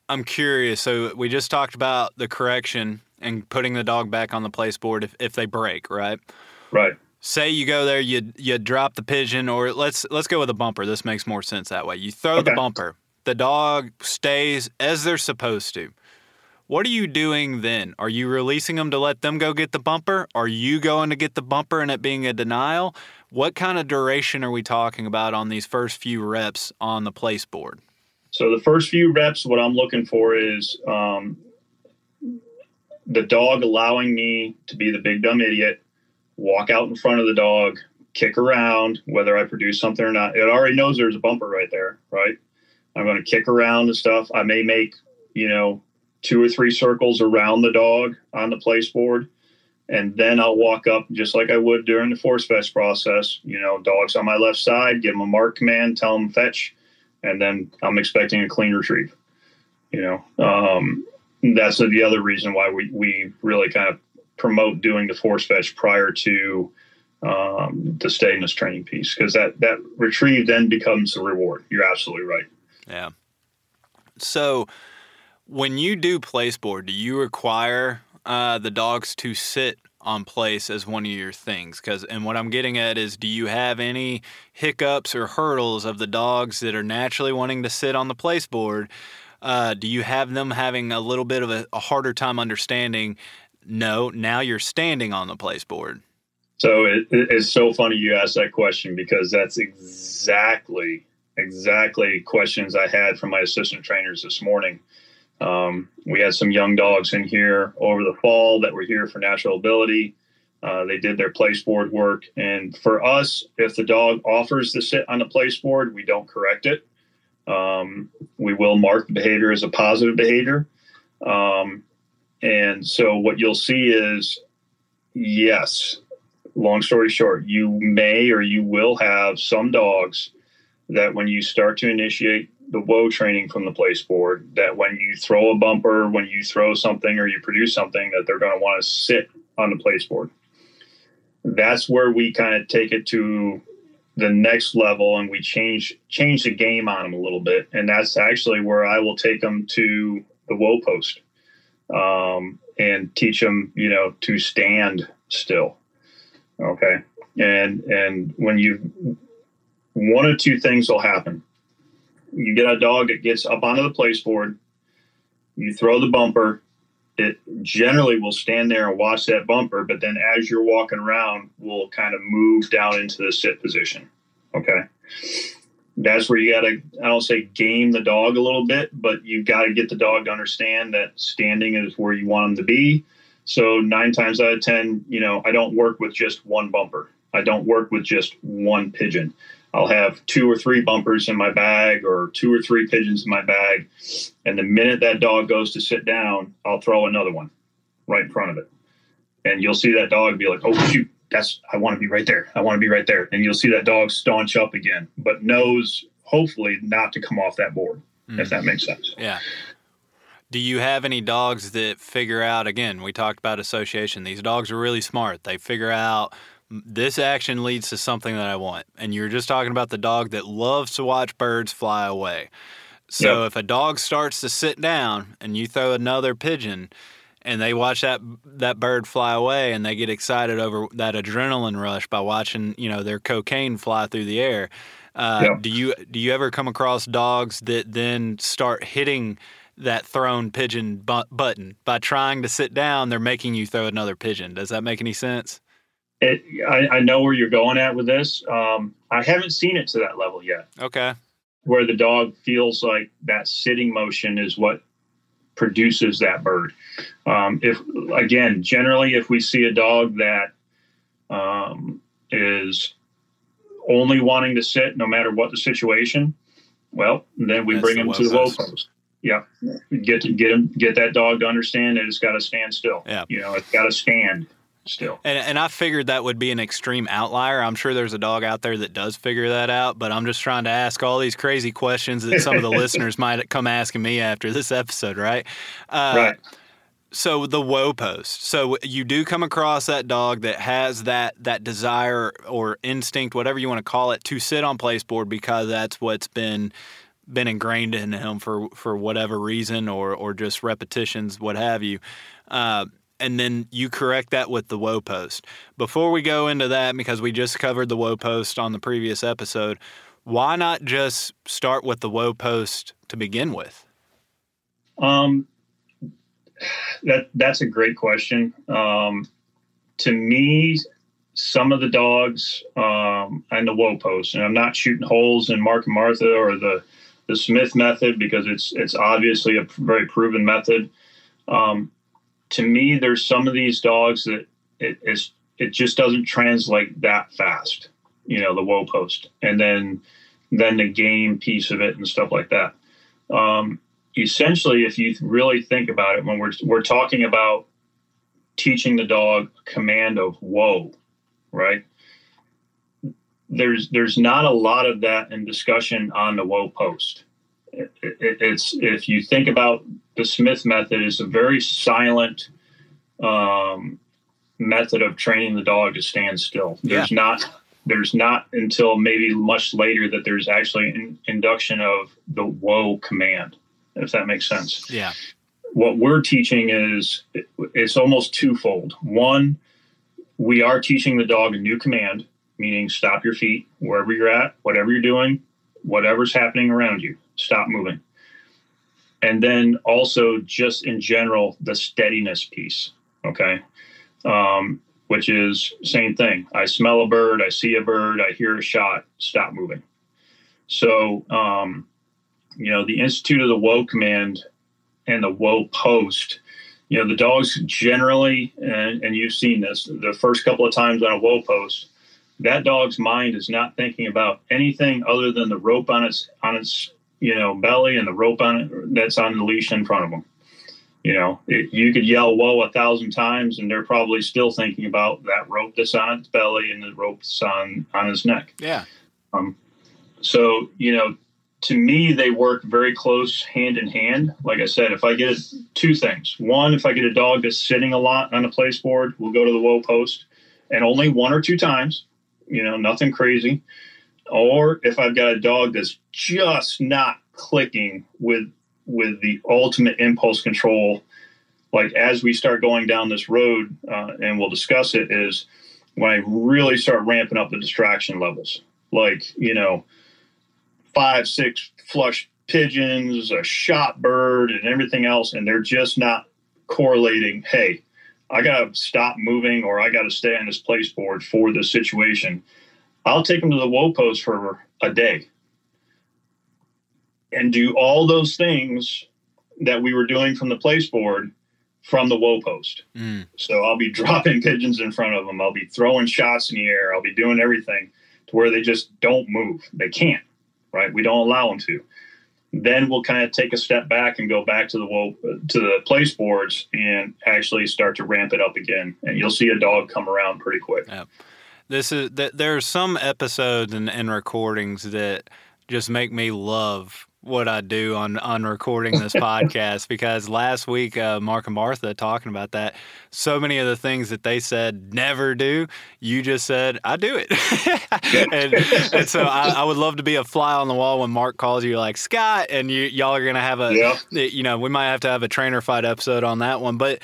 I'm curious. So we just talked about the correction and putting the dog back on the place board if, if they break, right? Right. Say you go there, you you drop the pigeon, or let's let's go with a bumper. This makes more sense that way. You throw okay. the bumper, the dog stays as they're supposed to. What are you doing then? Are you releasing them to let them go get the bumper? Are you going to get the bumper and it being a denial? What kind of duration are we talking about on these first few reps on the place board? So the first few reps, what I'm looking for is um, the dog allowing me to be the big dumb idiot, walk out in front of the dog, kick around, whether I produce something or not. It already knows there's a bumper right there, right? I'm going to kick around and stuff. I may make, you know, two or three circles around the dog on the place board. And then I'll walk up just like I would during the force fetch process. You know, dogs on my left side, give them a mark command, tell them fetch and then I'm expecting a clean retrieve. You know, um, that's the other reason why we, we really kind of promote doing the force fetch prior to um, the steadiness training piece because that that retrieve then becomes the reward. You're absolutely right. Yeah. So when you do place board, do you require uh, the dogs to sit on place as one of your things? Because and what i'm getting at is do you have any hiccups or hurdles of the dogs that are naturally wanting to sit on the place board? Uh, do you have them having a little bit of a, a, harder time understanding no now you're standing on the place board so it, it's so funny you asked that question because that's exactly exactly questions i had from my assistant trainers this morning um, we had some young dogs in here over the fall that were here for natural ability. Uh, they did their place board work. And for us, if the dog offers to sit on the place board, we don't correct it. Um, we will mark the behavior as a positive behavior. Um, and so what you'll see is yes, long story short, you may or you will have some dogs that when you start to initiate the whoa training from the place board that when you throw a bumper, when you throw something or you produce something, that they're going to want to sit on the place board. That's where we kind of take it to the next level and we change change the game on them a little bit. And that's actually where I will take them to the whoa post um, and teach them, you know, to stand still. Okay. And, and when you, one or two things will happen. You get a dog that gets up onto the place board, you throw the bumper, it generally will stand there and watch that bumper, but then as you're walking around, will kind of move down into the sit position. Okay. That's where you got to, I don't say game the dog a little bit, but you've got to get the dog to understand that standing is where you want them to be. So, nine times out of 10, you know, I don't work with just one bumper, I don't work with just one pigeon. I'll have two or three bumpers in my bag or two or three pigeons in my bag. And the minute that dog goes to sit down, I'll throw another one right in front of it. And you'll see that dog be like, oh, shoot, that's, I want to be right there. I want to be right there. And you'll see that dog staunch up again, but knows hopefully not to come off that board, mm. if that makes sense. Yeah. Do you have any dogs that figure out, again, we talked about association. These dogs are really smart. They figure out this action leads to something that I want. And you're just talking about the dog that loves to watch birds fly away. So yep. if a dog starts to sit down and you throw another pigeon and they watch that that bird fly away and they get excited over that adrenaline rush by watching, you know, their cocaine fly through the air. Uh, yep. Do you do you ever come across dogs that then start hitting that thrown pigeon bu- button by trying to sit down? They're making you throw another pigeon. Does that make any sense? It, I, I, know where you're going at with this. Um, I haven't seen it to that level yet. Okay. Where the dog feels like that sitting motion is what produces that bird. Um, if again, generally, if we see a dog that um, is only wanting to sit no matter what the situation, well, then we That's bring him to the whoa post. Yeah, get to get him get that dog to understand that it's got to stand still. Yeah, you know, it's got to stand still. And, and I figured that would be an extreme outlier. I'm sure there's a dog out there that does figure that out, but I'm just trying to ask all these crazy questions that some of the listeners might come asking me after this episode, right? Uh, right. So the whoa post. So you do come across that dog that has that that desire or instinct, whatever you want to call it, to sit on place board because that's what's been been ingrained in him for for whatever reason or or just repetitions, what have you. Uh, and then you correct that with the whoa post. Before we go into that, because we just covered the whoa post on the previous episode, why not just start with the whoa post to begin with? Um, that that's a great question. Um, to me, some of the dogs um, and the whoa post, and I'm not shooting holes in Mark and Martha or the the Smith method because it's it's obviously a very proven method. Um, to me, there's some of these dogs that it is it just doesn't translate that fast. You know, the whoa post, and then then the game piece of it and stuff like that. Um, essentially, if you really think about it, when we're we're talking about teaching the dog command of whoa, right? There's there's not a lot of that in discussion on the whoa post. It, it, it's if you think about the Smith method is a very silent um, method of training the dog to stand still. There's yeah. not there's not until maybe much later that there's actually an induction of the whoa command, if that makes sense. Yeah. What we're teaching is it's almost twofold. One, we are teaching the dog a new command, meaning stop your feet wherever you're at, whatever you're doing, whatever's happening around you, stop moving and then also just in general the steadiness piece okay? Um, which is same thing. I smell a bird i see a bird i hear a shot stop moving. So um, you know the institute of the whoa command and the whoa post you know the dogs generally and, and you've seen this the first couple of times on a whoa post that dog's mind is not thinking about anything other than the rope on its on its you know, belly and the rope on it that's on the leash in front of them. You know, it, you could yell "whoa" a thousand times, and they're probably still thinking about that rope that's on its belly and the rope that's on on his neck. Yeah. Um. So you know, to me, they work very close hand in hand. Like I said, if I get two things, one, if I get a dog that's sitting a lot on a place board, we'll go to the whoa post, and only one or two times. You know, nothing crazy or if I've got a dog that's just not clicking with with the ultimate impulse control, like as we start going down this road, uh, and we'll discuss it, is when I really start ramping up the distraction levels. Like, you know, five, six flush pigeons, a shot bird, and everything else, and they're just not correlating. Hey, I got to stop moving or I got to stay on this place board for this situation. I'll take them to the whoa post for a day and do all those things that we were doing from the place board from the whoa post. Mm. So I'll be dropping pigeons in front of them. I'll be throwing shots in the air. I'll be doing everything to where they just don't move. They can't, right? We don't allow them to. Then we'll kind of take a step back and go back to the to the place boards and actually start to ramp it up again. And you'll see a dog come around pretty quick. Yep. This is that there are some episodes and, and recordings that just make me love what I do on on recording this podcast because last week uh, Mark and Martha talking about that. So many of the things that they said never do, you just said I do it, and, and, so I, I, would love to be a fly on the wall when Mark calls you like Scott, and you y'all are gonna have a yeah. you know we might have to have a trainer fight episode on that one, but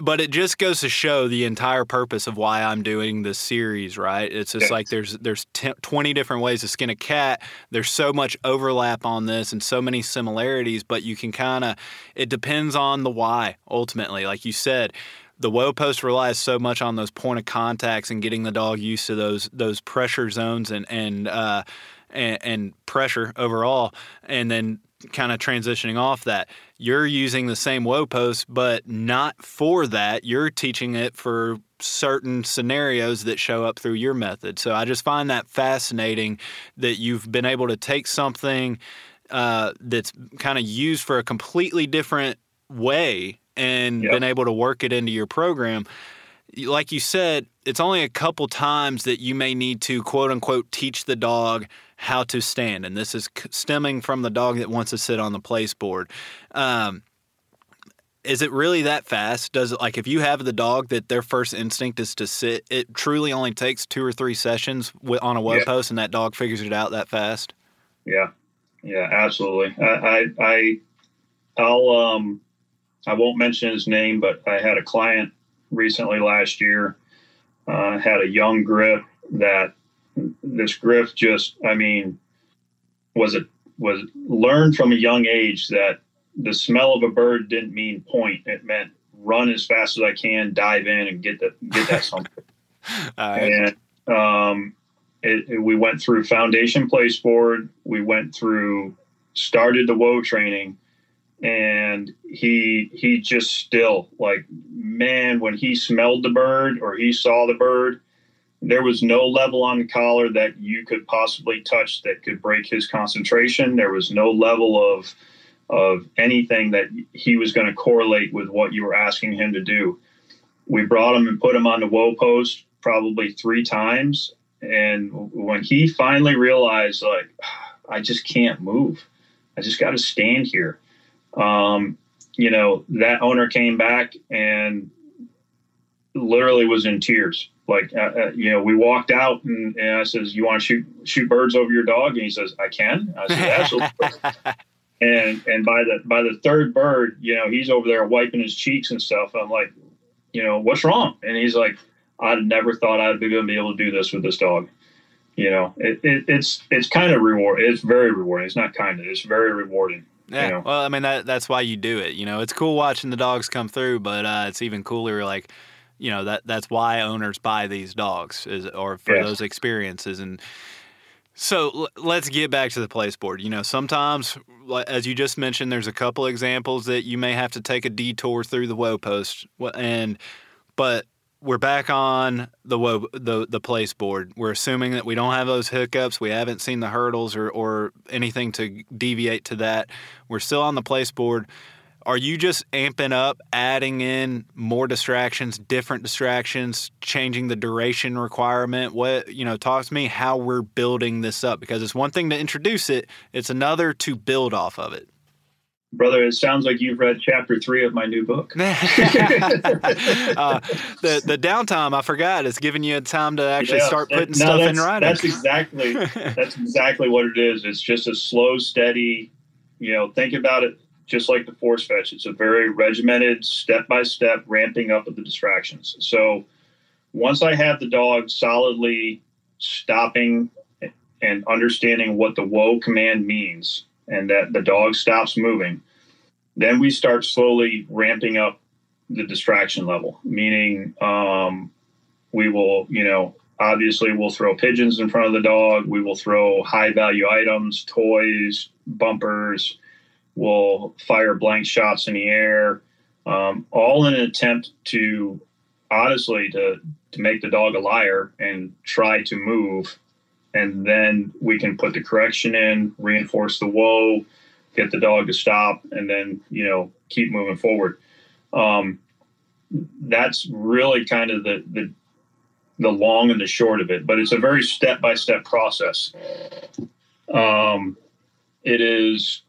but it just goes to show the entire purpose of why I'm doing this series, right? It's just yes. like there's there's t- 20 different ways to skin a cat. There's so much overlap on this and so many similarities, but you can kind of it depends on the why ultimately. Like you said, the whoa post relies so much on those point of contacts and getting the dog used to those those pressure zones and and uh, and, and pressure overall, and then kind of transitioning off that you're using the same whoa post, but not for that. You're teaching it for certain scenarios that show up through your method. So I just find that fascinating that you've been able to take something uh, that's kind of used for a completely different way and yep. been able to work it into your program. Like you said, it's only a couple times that you may need to quote unquote teach the dog how to stand. And this is stemming from the dog that wants to sit on the place board. Um, is it really that fast? Does it like if you have the dog that their first instinct is to sit, it truly only takes two or three sessions on a whoa yeah. post and that dog figures it out that fast? Yeah. Yeah, absolutely. I, I, I I'll, um, I won't mention his name, but I had a client recently last year, uh, had a young griff that this griff just, I mean, was it was learned from a young age that the smell of a bird didn't mean point. It meant run as fast as I can, dive in, and get that get that something. And um, it, it, we went through foundation place board. We went through started the whoa training, and he he just still like man when he smelled the bird or he saw the bird there was no level on the collar that you could possibly touch that could break his concentration. There was no level of of anything that he was going to correlate with what you were asking him to do. We brought him and put him on the whoa post probably three times, and when he finally realized, like, I just can't move, I just got to stand here. Um, you know, that owner came back and literally was in tears like uh, uh, you know we walked out and, and i says you want to shoot shoot birds over your dog? And he says i can. I said absolutely. And and by the by the third bird you know he's over there wiping his cheeks and stuff. I'm like you know what's wrong? And he's like i never thought i'd be going to be able to do this with this dog. You know it, it, it's it's kind of reward it's very rewarding. It's not kind of it's very rewarding yeah, you know? well, I mean that that's why you do it. You know, it's cool watching the dogs come through, but uh, it's even cooler like you know that that's why owners buy these dogs is or for yes. those experiences and so l- let's get back to the place board. You know, sometimes, as you just mentioned, there's a couple examples that you may have to take a detour through the whoa post, and but we're back on the whoa, the the place board. We're assuming that we don't have those hiccups. We haven't seen the hurdles or or anything to deviate to that. We're still on the place board. Are you just amping up, adding in more distractions, different distractions, changing the duration requirement? What, you know, talk to me how we're building this up because it's one thing to introduce it, it's another to build off of it. Brother, it sounds like you've read chapter three of my new book. uh, the the downtime, I forgot, is giving you a time to actually yeah, start putting no, stuff in writing. That's exactly that's exactly what it is. It's just a slow, steady. You know, think about it just like the force fetch. It's a very regimented, step by step ramping up of the distractions. So once I have the dog solidly stopping and understanding what the whoa command means and that the dog stops moving, then we start slowly ramping up the distraction level, meaning um, we will, you know, obviously we'll throw pigeons in front of the dog. We will throw high value items, toys, bumpers. We'll fire blank shots in the air, um, all in an attempt to honestly to to make the dog a liar and try to move. And then we can put the correction in, reinforce the whoa, get the dog to stop, and then you know keep moving forward. Um, that's really kind of the, the the long and the short of it, but it's a very step by step process. Um, it is,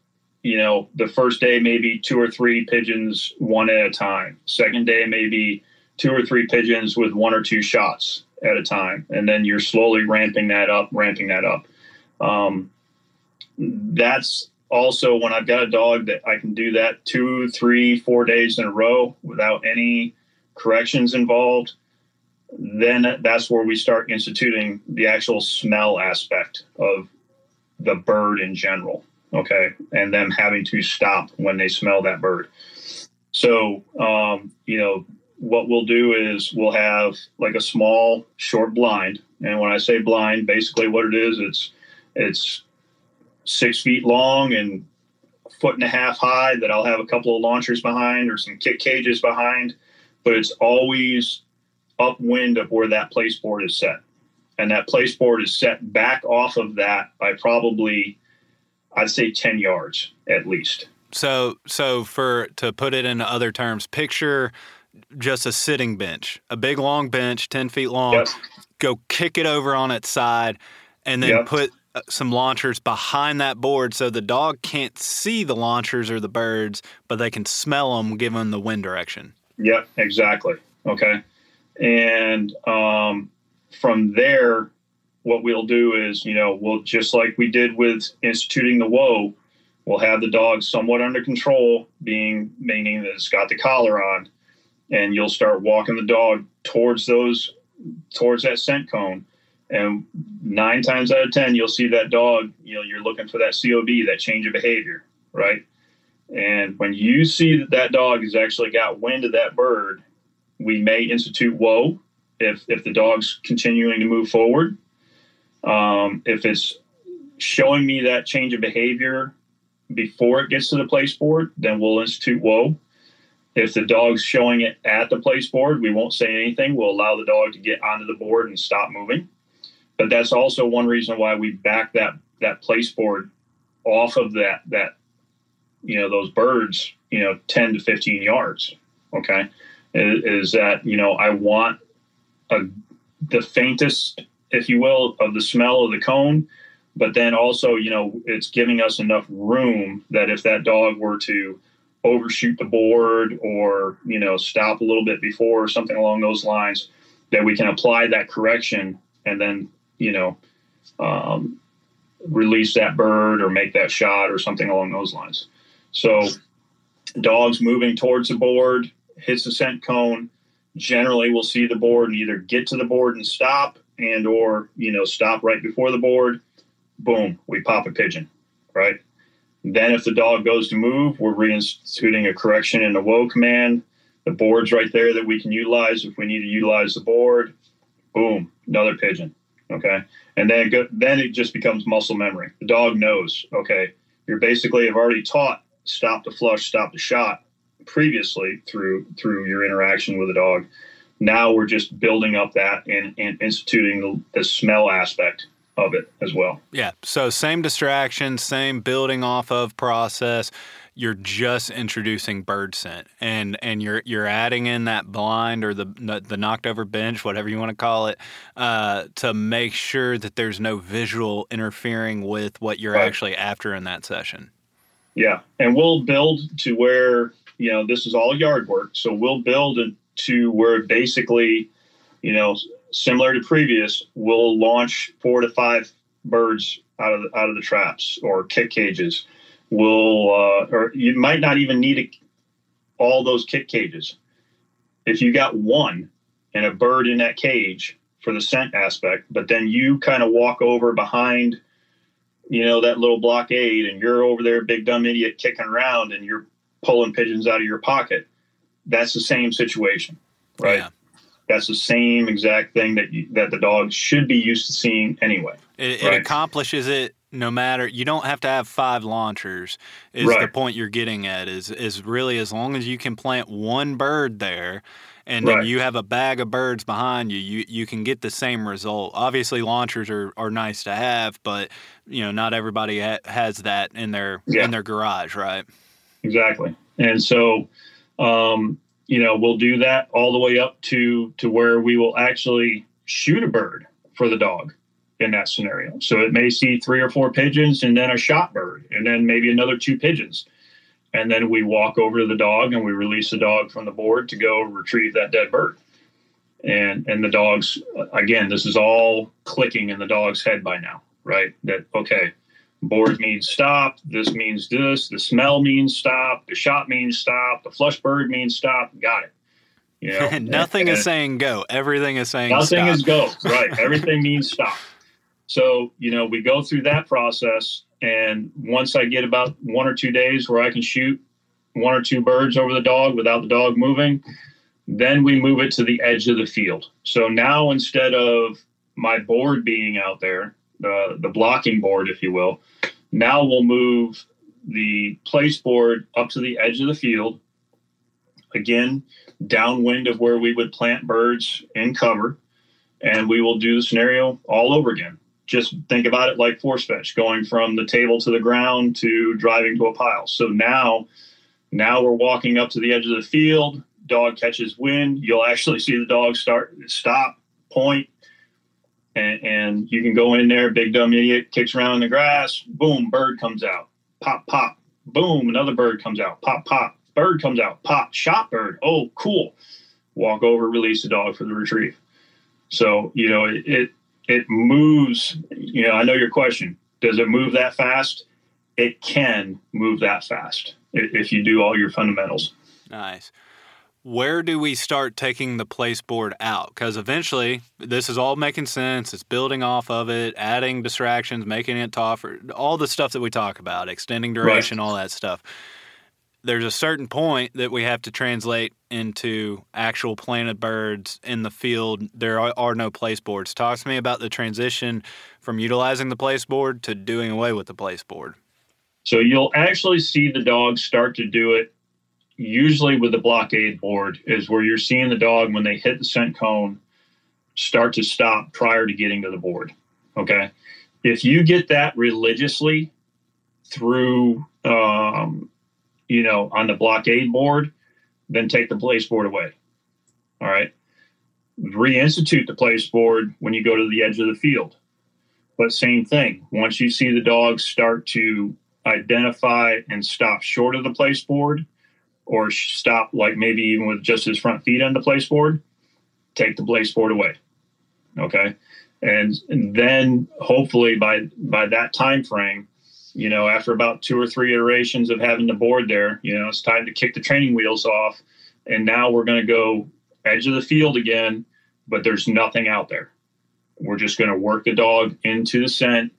you know, the first day maybe two or three pigeons one at a time. Second day maybe two or three pigeons with one or two shots at a time, and then you're slowly ramping that up, ramping that up. Um, that's also when I've got a dog that I can do that two, three, four days in a row without any corrections involved then that's where we start instituting the actual smell aspect of the bird in general. Okay. And them having to stop when they smell that bird. So, um, you know, what we'll do is we'll have like a small short blind. And when I say blind, basically what it is, it's, it's six feet long and a foot and a half high that I'll have a couple of launchers behind or some kick cages behind, but it's always upwind of where that place board is set. And that place board is set back off of that by probably, I'd say 10 yards at least. So, so for to put it in other terms, picture just a sitting bench, a big long bench, 10 feet long, yep. go kick it over on its side, and then yep. put uh, some launchers behind that board so the dog can't see the launchers or the birds, but they can smell them given the wind direction. Yep, exactly. Okay. And um, from there, what we'll do is, you know, we'll just like we did with instituting the whoa, we'll have the dog somewhat under control, being meaning that it's got the collar on, and you'll start walking the dog towards those towards that scent cone. And nine times out of ten, you'll see that dog. You know, you're looking for that COB, that change of behavior, right? And when you see that that dog has actually got wind of that bird we may institute whoa if if the dog's continuing to move forward. Um, if it's showing me that change of behavior before it gets to the place board, then we'll institute whoa. If the dog's showing it at the place board, we won't say anything. We'll allow the dog to get onto the board and stop moving. But that's also one reason why we back that that place board off of that that you know those birds you know 10 to 15 yards okay is that you know I want a, the faintest, if you will, of the smell of the cone, but then also you know it's giving us enough room that if that dog were to overshoot the board or you know stop a little bit before or something along those lines, that we can apply that correction and then you know um, release that bird or make that shot or something along those lines. So dogs moving towards the board hits the scent cone, generally we'll see the board and either get to the board and stop and or you know stop right before the board boom we pop a pigeon right? Then if the dog goes to move we're reinstituting a correction in the whoa command the board's right there that we can utilize if we need to utilize the board. Boom another pigeon okay? And then go, then it just becomes muscle memory. The dog knows okay you're basically have already taught stop the flush stop the shot previously through through your interaction with the dog. Now we're just building up that and, and instituting the, the smell aspect of it as well. Yeah. So same distraction, same building off of process. You're just introducing bird scent, and and you're you're adding in that blind or the the knocked over bench, whatever you want to call it, uh, to make sure that there's no visual interfering with what you're right. actually after in that session. Yeah, and we'll build to where you know, this is all yard work. So we'll build it to where basically, you know, similar to previous, we'll launch four to five birds out of the, out of the traps or kick cages. will, uh, or you might not even need a, all those kick cages. If you got one and a bird in that cage for the scent aspect, but then you kind of walk over behind, you know, that little blockade and you're over there, big dumb idiot, kicking around and you're pulling pigeons out of your pocket. That's the same situation, right? Yeah. That's the same exact thing that you, that the dog should be used to seeing anyway. It, right? it accomplishes it no matter you don't have to have five launchers is right. the point you're getting at is is really as long as you can plant one bird there and right. then you have a bag of birds behind you, you you can get the same result. Obviously, launchers are, are nice to have, but you know not everybody ha- has that in their yeah. in their garage, right? Exactly, and so um, you know we'll do that all the way up to to where we will actually shoot a bird for the dog in that scenario. So it may see three or four pigeons and then a shot bird and then maybe another two pigeons. And then we walk over to the dog and we release the dog from the board to go retrieve that dead bird. And and the dogs again, this is all clicking in the dog's head by now, right? That okay, board means stop, this means this, the smell means stop, the shot means stop, the flush bird means stop. Got it. You know, nothing and, is and saying go. Everything is saying nothing stop. is go. Right. Everything means stop. So, you know, we go through that process. And once I get about one or two days where I can shoot one or two birds over the dog without the dog moving, then we move it to the edge of the field. So now instead of my board being out there, the, the blocking board, if you will, now we'll move the place board up to the edge of the field. Again, downwind of where we would plant birds in cover. And we will do the scenario all over again just think about it like force fetch, going from the table to the ground to driving to a pile. So now, now we're walking up to the edge of the field. Dog catches wind. You'll actually see the dog start stop, point, and, and you can go in there. Big dumb idiot kicks around in the grass. Boom, bird comes out. Pop, pop. Boom, another bird comes out. Pop, pop. Bird comes out. Pop, shot bird. Oh, cool. Walk over, release the dog for the retrieve. So you know it, it it moves. You know, I know your question. Does it move that fast? It can move that fast if you do all your fundamentals. Nice. Where do we start taking the place board out? Because eventually, this is all making sense. It's building off of it, adding distractions, making it tougher, all the stuff that we talk about, extending duration, right. all that stuff there's a certain point that we have to translate into actual planted birds in the field. There are, are, no place boards. Talk to me about the transition from utilizing the place board to doing away with the place board. So you'll actually see the dogs start to do it usually with the blockade board is where you're seeing the dog when they hit the scent cone start to stop prior to getting to the board. Okay. If you get that religiously through um, you know, on the blockade board, then take the place board away. All right. Reinstitute the place board when you go to the edge of the field. But same thing. Once you see the dog start to identify and stop short of the place board, or stop like maybe even with just his front feet on the place board, take the place board away. Okay. And, and then hopefully by by that time frame, you know, after about two or three iterations of having the board there, you know, it's time to kick the training wheels off. And now we're going to go edge of the field again, but there's nothing out there. We're just going to work the dog into the scent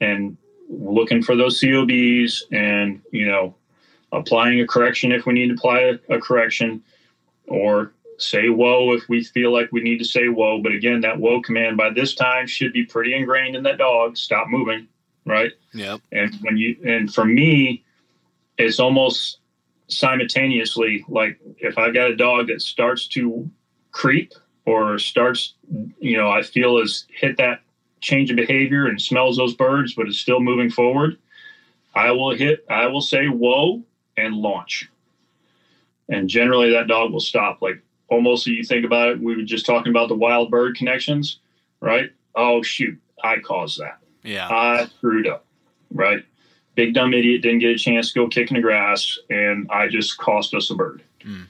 and looking for those COBs and, you know, applying a correction if we need to apply a, a correction or say whoa if we feel like we need to say whoa. But again, that whoa command by this time should be pretty ingrained in that dog. Stop moving right? Yep. And when you and for me, it's almost simultaneously like if I've got a dog that starts to creep or starts, you know, I feel has hit that change of behavior and smells those birds, but is still moving forward, I will hit, I will say whoa and launch. And generally that dog will stop. Like almost you think about it, we were just talking about the wild bird connections, right? Oh shoot, I caused that. Yeah. I screwed up, right? Big dumb idiot didn't get a chance to go kick in the grass, and I just cost us a bird. Mm.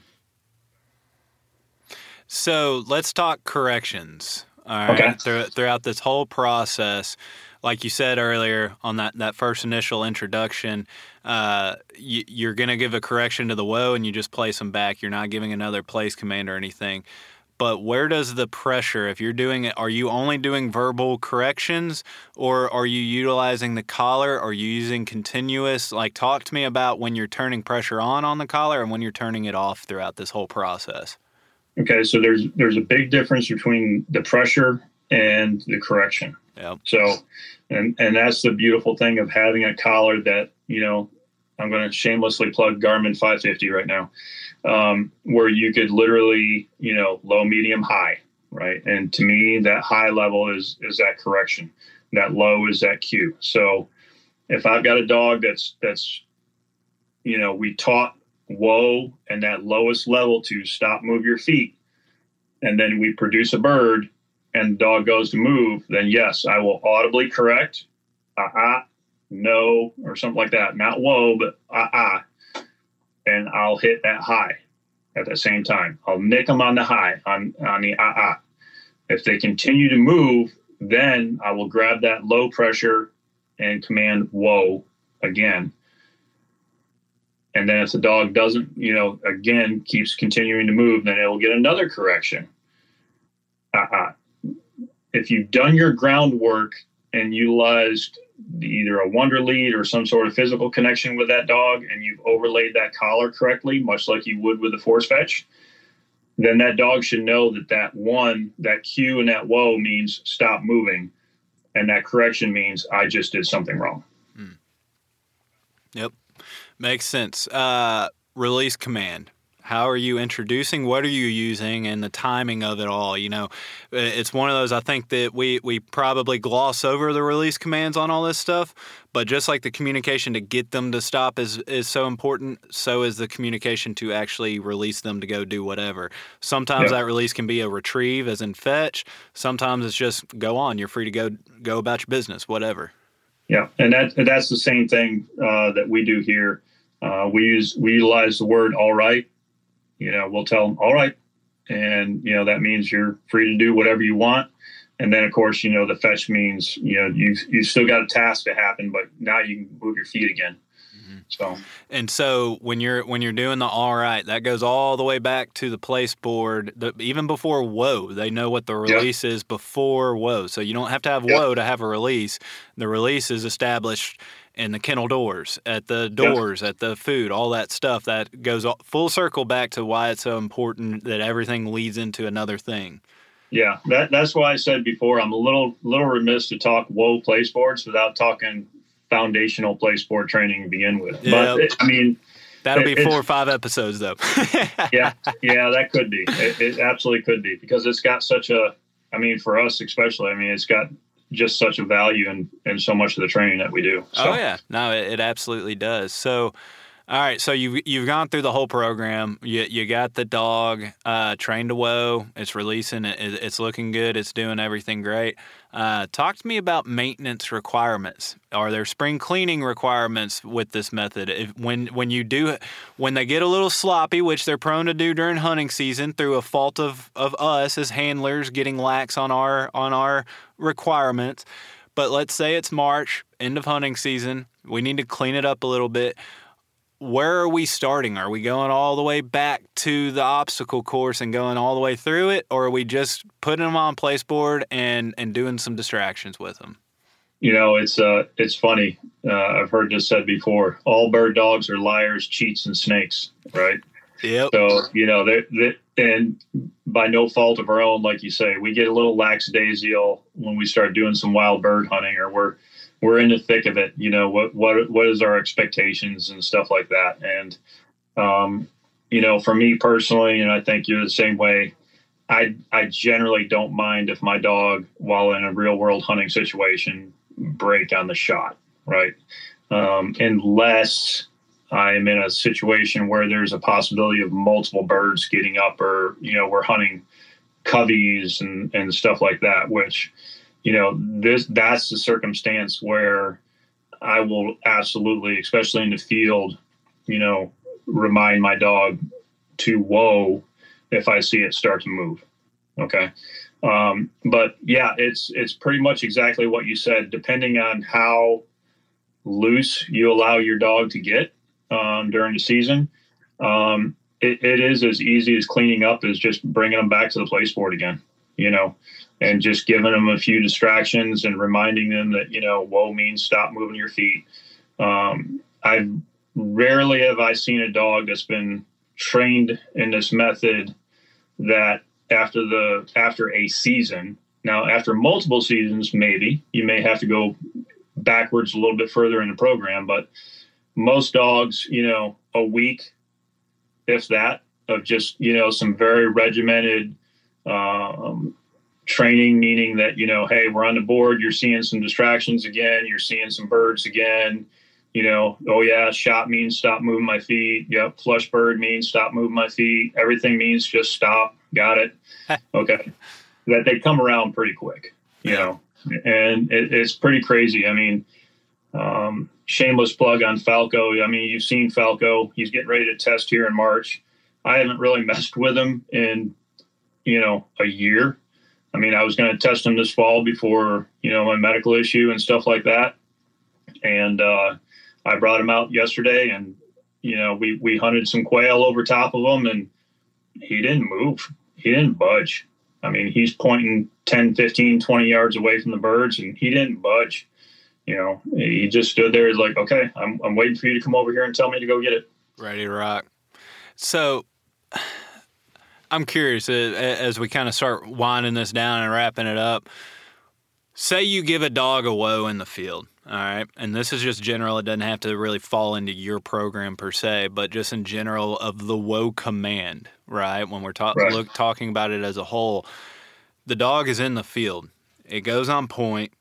So let's talk corrections. All right. Okay. throughout this whole process, like you said earlier on that, that first initial introduction, uh, you, are going to give a correction to the whoa and you just place them back. You're not giving another place command or anything. But where does the pressure, if you're doing it, are you only doing verbal corrections or are you utilizing the collar? Are you using continuous? Like, talk to me about when you're turning pressure on on the collar and when you're turning it off throughout this whole process. Okay, so there's there's a big difference between the pressure and the correction. Yep. So, and and that's the beautiful thing of having a collar that you know, I'm going to shamelessly plug Garmin 550 right now, um, where you could literally you know low, medium, high, right? And to me, that high level is is that correction, that low is that cue. So, if I've got a dog that's that's you know we taught whoa and that lowest level to stop, move your feet, and then we produce a bird and the dog goes to move, then yes, I will audibly correct, ah, ah, no, or something like that. Not whoa, but ah, ah. And I'll hit that high at the same time. I'll nick them on the high, on, on the ah, ah. If they continue to move, then I will grab that low pressure and command whoa again. And then if the dog doesn't, you know, again keeps continuing to move, then it will get another correction. Uh-uh if you've done your groundwork and utilized either a wonder lead or some sort of physical connection with that dog and you've overlaid that collar correctly much like you would with a force fetch then that dog should know that that one that cue and that whoa means stop moving. And that correction means i just did something wrong. Hmm. yep. Makes sense. Uh, release command how are you introducing? What are you using? And the timing of it all. You know, it's one of those. I think that we we probably gloss over the release commands on all this stuff, but just like the communication to get them to stop is is so important, so is the communication to actually release them to go do whatever. Sometimes yeah. that release can be a retrieve, as in fetch. Sometimes it's just go on. You're free to go go about your business, whatever. Yeah, and that that's the same thing uh, that we do here. Uh, we use we utilize the word all right you know, we'll tell them, all right. And, you know, that means you're free to do whatever you want. And then, of course, you know, the fetch means, you know, you you still got a task to happen, but now you can move your feet again. Mm-hmm. So, and so when you're when you're doing the all right, that goes all the way back to the place board. The, even before whoa, they know what the release yep. is before whoa. So you don't have to have yep. whoa to have a release. The release is established in the kennel doors, at the doors, at the food, all that stuff that goes full circle back to why it's so important that everything leads into another thing. Yeah, that, that's why I said before I'm a little little remiss to talk whoa place boards without talking foundational place board training to begin with. Yep. But it, I mean, that'll be four or five episodes though. yeah, yeah, that could be. It, it absolutely could be because it's got such a. I mean, for us especially, I mean, it's got just such a value and in so much of the training that we do. Oh, so. Oh yeah, no, it, it, absolutely does. So, all right, so you've you've gone through the whole program. You you got the dog uh, trained to whoa. It's releasing. It, it's looking good. It's doing everything great. Uh, talk to me about maintenance requirements. Are there spring cleaning requirements with this method? If, when when you do when they get a little sloppy, which they're prone to do during hunting season through a fault of, of us as handlers getting lax on our on our requirements. But let's say it's March, end of hunting season. We need to clean it up a little bit where are we starting? Are we going all the way back to the obstacle course and going all the way through it, or are we just putting them on place board and and doing some distractions with them? You know, it's uh, it's funny. Uh, I've heard this said before. All bird dogs are liars, cheats, and snakes, right? Yep. So you know, they, they and by no fault of our own, like you say, we get a little lax lackadaisical when we start doing some wild bird hunting, or we're we're in the thick of it. You know, what what what is our expectations and stuff like that. And um, you know, for me personally, and I think you're the same way. I I generally don't mind if my dog, while in a real world hunting situation, break on the shot, right? Um, unless I'm in a situation where there's a possibility of multiple birds getting up, or you know, we're hunting coveys and and stuff like that, which you know this that's the circumstance where I will absolutely, especially in the field, you know, remind my dog to whoa if I see it start to move. Okay. Um, but yeah, it's it's pretty much exactly what you said. Depending on how loose you allow your dog to get um, during the season, um, it, it is as easy as cleaning up as just bringing them back to the place board again. You know, and just giving them a few distractions and reminding them that you know, whoa means stop moving your feet. Um, I rarely have I seen a dog that's been trained in this method that after the after a season now after multiple seasons maybe you may have to go backwards a little bit further in the program but most dogs you know a week if that of just you know some very regimented um, training meaning that you know hey we're on the board you're seeing some distractions again you're seeing some birds again you know, oh yeah, shot means stop moving my feet. Yep, flush bird means stop moving my feet. Everything means just stop. Got it. okay. That they come around pretty quick, you know, and it, it's pretty crazy. I mean, um, shameless plug on Falco. I mean, you've seen Falco. He's getting ready to test here in March. I haven't really messed with him in, you know, a year. I mean, I was going to test him this fall before, you know, my medical issue and stuff like that. And, uh, I brought him out yesterday and, you know, we, we hunted some quail over top of him and he didn't move. He didn't budge. I mean, he's pointing 10, 15, 20 yards away from the birds and he didn't budge. You know, he just stood there. He's like, okay, I'm, I'm waiting for you to come over here and tell me to go get it. Ready to rock. So I'm curious uh, as we kind of start winding this down and wrapping it up. Say you give a dog a whoa in the field all right. And this is just general. It doesn't have to really fall into your program per se, but just in general of the whoa command, right? When we're ta- right. look, talking about it as a whole, the dog is in the field. It goes on point.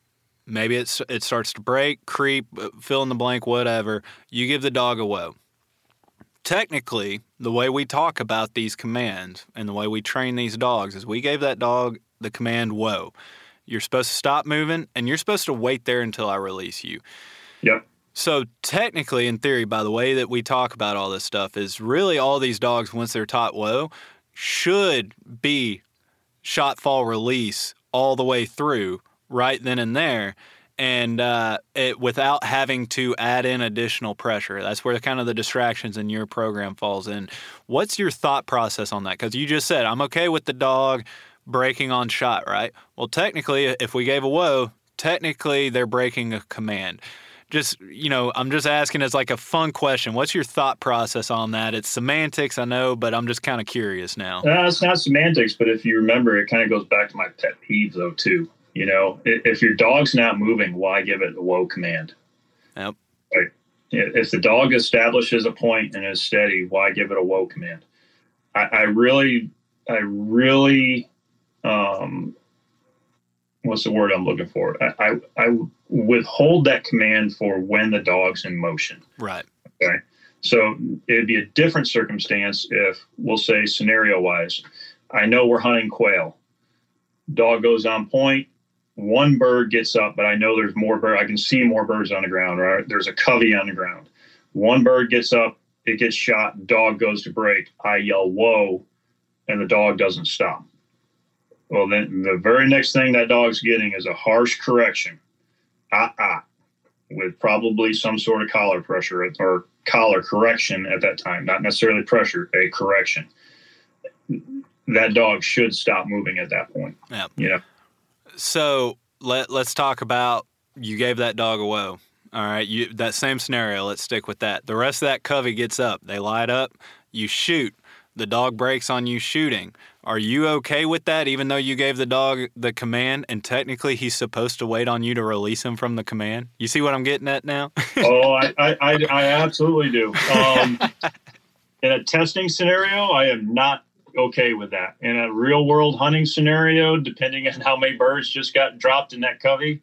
Maybe it's, it starts to break, creep, uh, fill in the blank, whatever. You give the dog a whoa. Technically, the way we talk about these commands and the way we train these dogs is we gave that dog the command whoa. You're supposed to stop moving and you're supposed to wait there until I release you. Yep. So technically, in theory, by the way that we talk about all this stuff, is really all these dogs once they're taught whoa should be shot fall release all the way through right then and there and uh, it without having to add in additional pressure. That's where kind of the distractions in your program falls in. What's your thought process on that? Because you just said I'm okay with the dog breaking on shot, right? Well, technically, if we gave a whoa, technically they're breaking a command. Just, you know, I'm just asking as like a fun question. What's your thought process on that? It's semantics, I know, but I'm just kind of curious now. No, it's not semantics, but if you remember, it kind of goes back to my pet peeve, though, too. You know, if your dog's not moving, why give it a whoa command? Yep. Right. If the dog establishes a point and is steady, why give it a whoa command? I, I really, I really um, what's the word I'm looking for? I, I, I withhold that command for when the dog's in motion. Right. Okay. So it'd be a different circumstance if we'll say scenario wise, I know we're hunting quail. Dog goes on point. One bird gets up, but I know there's more bird. I can see more birds on the ground. Right? There's a covey on the ground. One bird gets up. It gets shot. Dog goes to break. I yell whoa, and the dog doesn't stop. Well, then the very next thing that dog's getting is a harsh correction, ah ah, with probably some sort of collar pressure or collar correction at that time, not necessarily pressure, a correction. That dog should stop moving at that point. Yeah. Yeah. So let let's talk about you gave that dog a whoa. All right, you that same scenario. Let's stick with that. The rest of that covey gets up. They light up. You shoot. The dog breaks on you shooting. Are you okay with that, even though you gave the dog the command and technically he's supposed to wait on you to release him from the command? You see what I'm getting at now? oh, I, I, I, I, absolutely do. Um, in a testing scenario, I am not okay with that. In a real world hunting scenario, depending on how many birds just got dropped in that covey,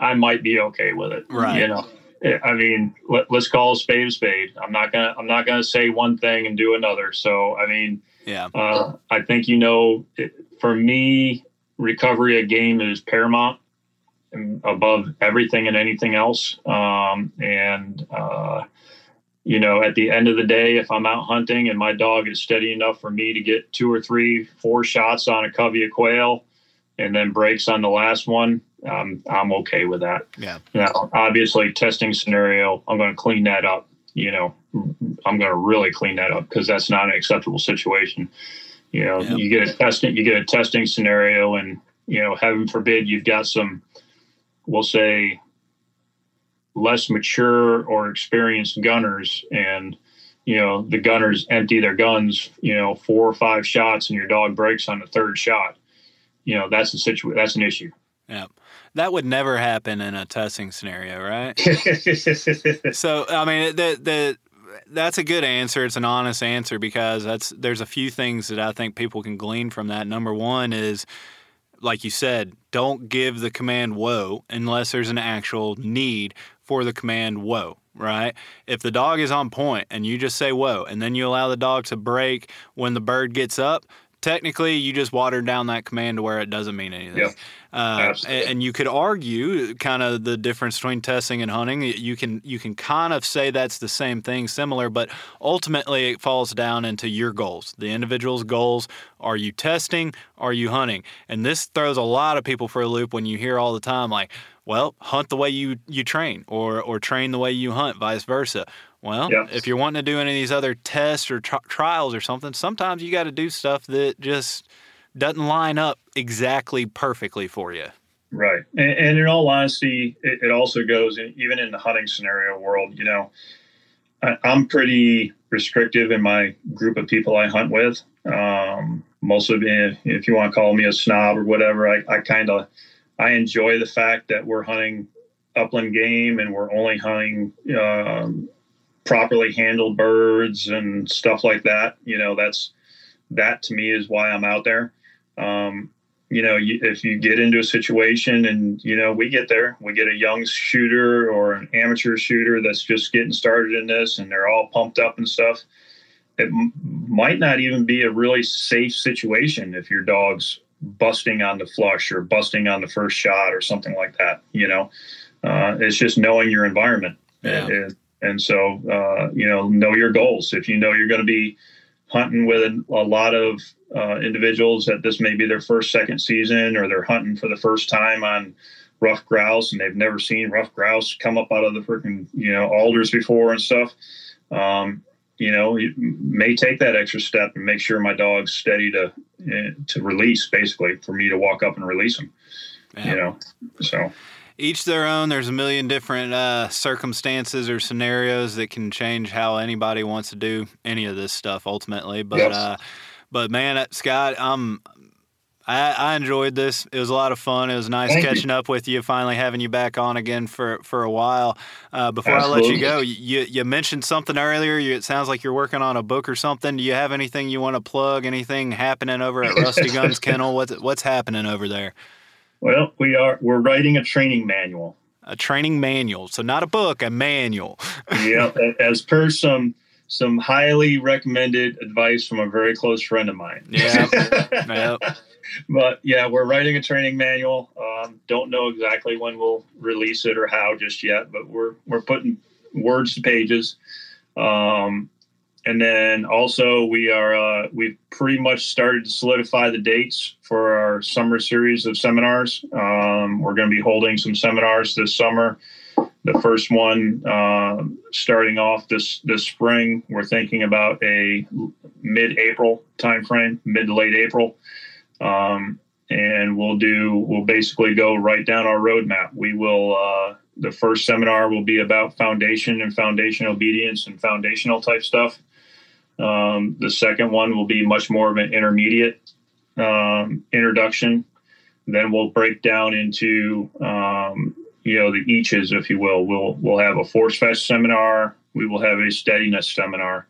I might be okay with it. Right. You know, I mean, let, us call a spade a spade. I'm not gonna I'm not gonna say one thing and do another. So I mean, yeah. Uh, I think you know, it, for me, recovery of game is paramount above everything and anything else. Um, and uh, you know, at the end of the day, if I'm out hunting and my dog is steady enough for me to get two or three, four shots on a covey of quail, and then breaks on the last one, um, I'm okay with that. Yeah. Now, obviously, testing scenario, I'm going to clean that up. You know, I'm going to really clean that up because that's not an acceptable situation. You know, yeah. you get a testing, you get a testing scenario, and you know, heaven forbid, you've got some, we'll say, less mature or experienced gunners, and you know, the gunners empty their guns, you know, four or five shots, and your dog breaks on the third shot. You know, that's a situation. That's an issue. Yeah. That would never happen in a testing scenario, right? so, I mean, the the that's a good answer. It's an honest answer because that's there's a few things that I think people can glean from that. Number one is, like you said, don't give the command "whoa" unless there's an actual need for the command "whoa." Right? If the dog is on point and you just say "whoa" and then you allow the dog to break when the bird gets up, technically you just watered down that command to where it doesn't mean anything. Yep. Uh, and you could argue kind of the difference between testing and hunting. You can you can kind of say that's the same thing, similar, but ultimately it falls down into your goals. The individual's goals. Are you testing? Are you hunting? And this throws a lot of people for a loop when you hear all the time like, well, hunt the way you you train, or or train the way you hunt, vice versa. Well, if you're wanting to do any of these other tests or tri- trials or something, sometimes you got to do stuff that just doesn't line up exactly perfectly for you. Right. And, and in all honesty, it, it, also goes in, even in the hunting scenario world, you know, I, am pretty restrictive in my group of people I hunt with. Um, most of it, if you want to call me a snob or whatever, I, I kind of, I enjoy the fact that we're hunting upland game and we're only hunting um, properly handled birds and stuff like that. You know, that's that to me is why I'm out there. Um, you know, you, if you get into a situation and, you know, we get there, we get a young shooter or an amateur shooter that's just getting started in this and they're all pumped up and stuff. It m- might not even be a really safe situation if your dog's busting on the flush or busting on the first shot or something like that. You know, uh, it's just knowing your environment. Yeah. And, and so, uh, you know, know your goals. If you know you're going to be hunting with a, lot of uh, individuals that this may be their first, second season, or they're hunting for the first time on ruffed grouse and they've never seen ruffed grouse come up out of the freaking you know alders before and stuff. Um, you know, you may take that extra step and make sure my dog's steady to uh, to release, basically, for me to walk up and release them. Yeah. You know, so each their own. There's a million different uh, circumstances or scenarios that can change how anybody wants to do any of this stuff ultimately. But yes. uh, but man, uh, Scott, I'm I, I, enjoyed this. It was a lot of fun. It was nice Thank catching you. up with you, finally having you back on again for, for a while. Uh, before Absolutely. I let you go, you, you mentioned something earlier. You, it sounds like you're working on a book or something. Do you have anything you want to plug? Anything happening over at Rusty Guns Kennel? What's what's happening over there? Well, we are we're writing a training manual. A training manual, so not a book, a manual. yeah, as per some some highly recommended advice from a very close friend of mine. Yeah. yep. But yeah, we're writing a training manual. Um, don't know exactly when we'll release it or how just yet, but we're we're putting words to pages. Um, and then also we are uh, we've pretty much started to solidify the dates for our summer series of seminars. Um, we're going to be holding some seminars this summer. The first one uh, starting off this this spring. We're thinking about a mid-April timeframe, mid to late April, um, and we'll do we'll basically go right down our roadmap. We will. Uh, the first seminar will be about foundation and foundation obedience and foundational type stuff. Um, the second one will be much more of an intermediate um, introduction. Then we'll break down into um, you know the eaches, if you will. We'll we'll have a force fetch seminar. We will have a steadiness seminar,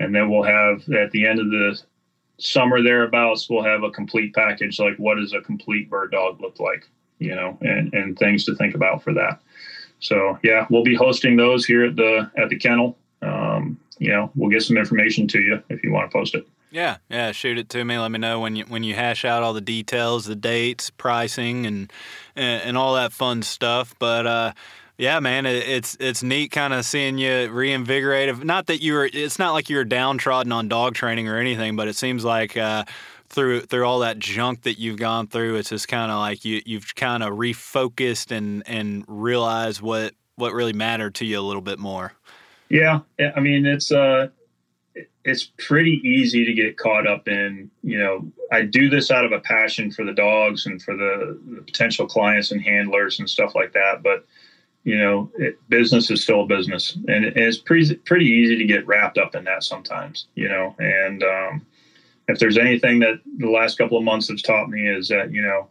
and then we'll have at the end of the summer thereabouts, we'll have a complete package like what does a complete bird dog look like, you know, and and things to think about for that. So yeah, we'll be hosting those here at the at the kennel. You know, we'll get some information to you if you want to post it. Yeah, yeah, shoot it to me. Let me know when you when you hash out all the details, the dates, pricing, and and, and all that fun stuff. But uh, yeah, man, it, it's it's neat kind of seeing you reinvigorated. Not that you were, it's not like you were downtrodden on dog training or anything, but it seems like. Uh, through through all that junk that you've gone through, it's just kind of like you you've kind of refocused and and realized what what really mattered to you a little bit more. Yeah, I mean it's uh it's pretty easy to get caught up in you know i do this out of a passion for the dogs and for the, the potential clients and handlers and stuff like that but you know it, business is still a business and it, it's pretty pretty easy to get wrapped up in that sometimes you know and um, if there's anything that the last couple of months has taught me is that you know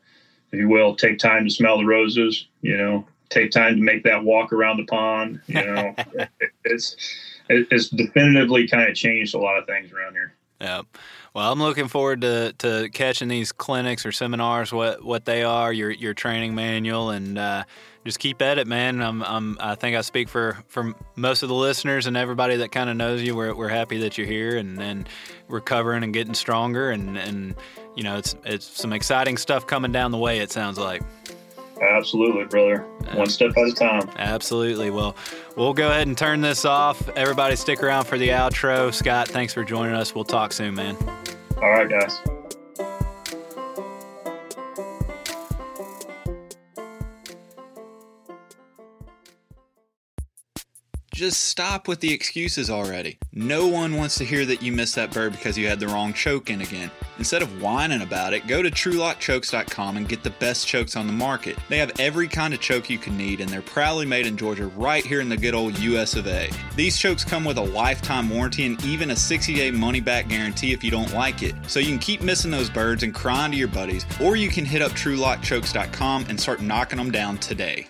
if you will take time to smell the roses you know take time to make that walk around the pond you know it, it's it's definitively kind of changed a lot of things around here. Yeah. Well, I'm looking forward to, to catching these clinics or seminars, what, what they are, your your training manual, and uh, just keep at it, man. I'm, I'm, I think I speak for, for most of the listeners and everybody that kind of knows you. We're, we're happy that you're here and, and recovering and getting stronger. And, and, you know, it's, it's some exciting stuff coming down the way, it sounds like. Absolutely, brother. One step at a time. Absolutely. Well, we'll go ahead and turn this off. Everybody, stick around for the outro. Scott, thanks for joining us. We'll talk soon, man. All right, guys. Just stop with the excuses already. No one wants to hear that you missed that bird because you had the wrong choke in again. Instead of whining about it, go to TrulockChokes.com and get the best chokes on the market. They have every kind of choke you can need, and they're proudly made in Georgia right here in the good old US of A. These chokes come with a lifetime warranty and even a 60 day money back guarantee if you don't like it. So you can keep missing those birds and crying to your buddies, or you can hit up TrulockChokes.com and start knocking them down today.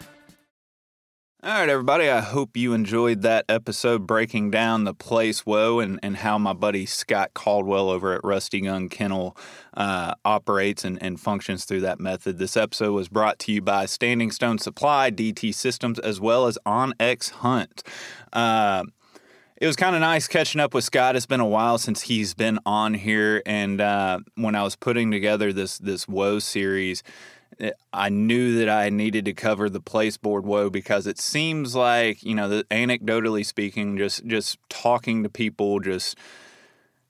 All right, everybody. I hope you enjoyed that episode breaking down the place whoa and, and how my buddy Scott Caldwell over at Rusty Gun Kennel uh, operates and, and functions through that method. This episode was brought to you by Standing Stone Supply, DT Systems, as well as OnX Hunt. Uh, it was kind of nice catching up with Scott. It's been a while since he's been on here, and uh, when I was putting together this this whoa series, I knew that I needed to cover the place board whoa because it seems like you know, the, anecdotally speaking, just just talking to people, just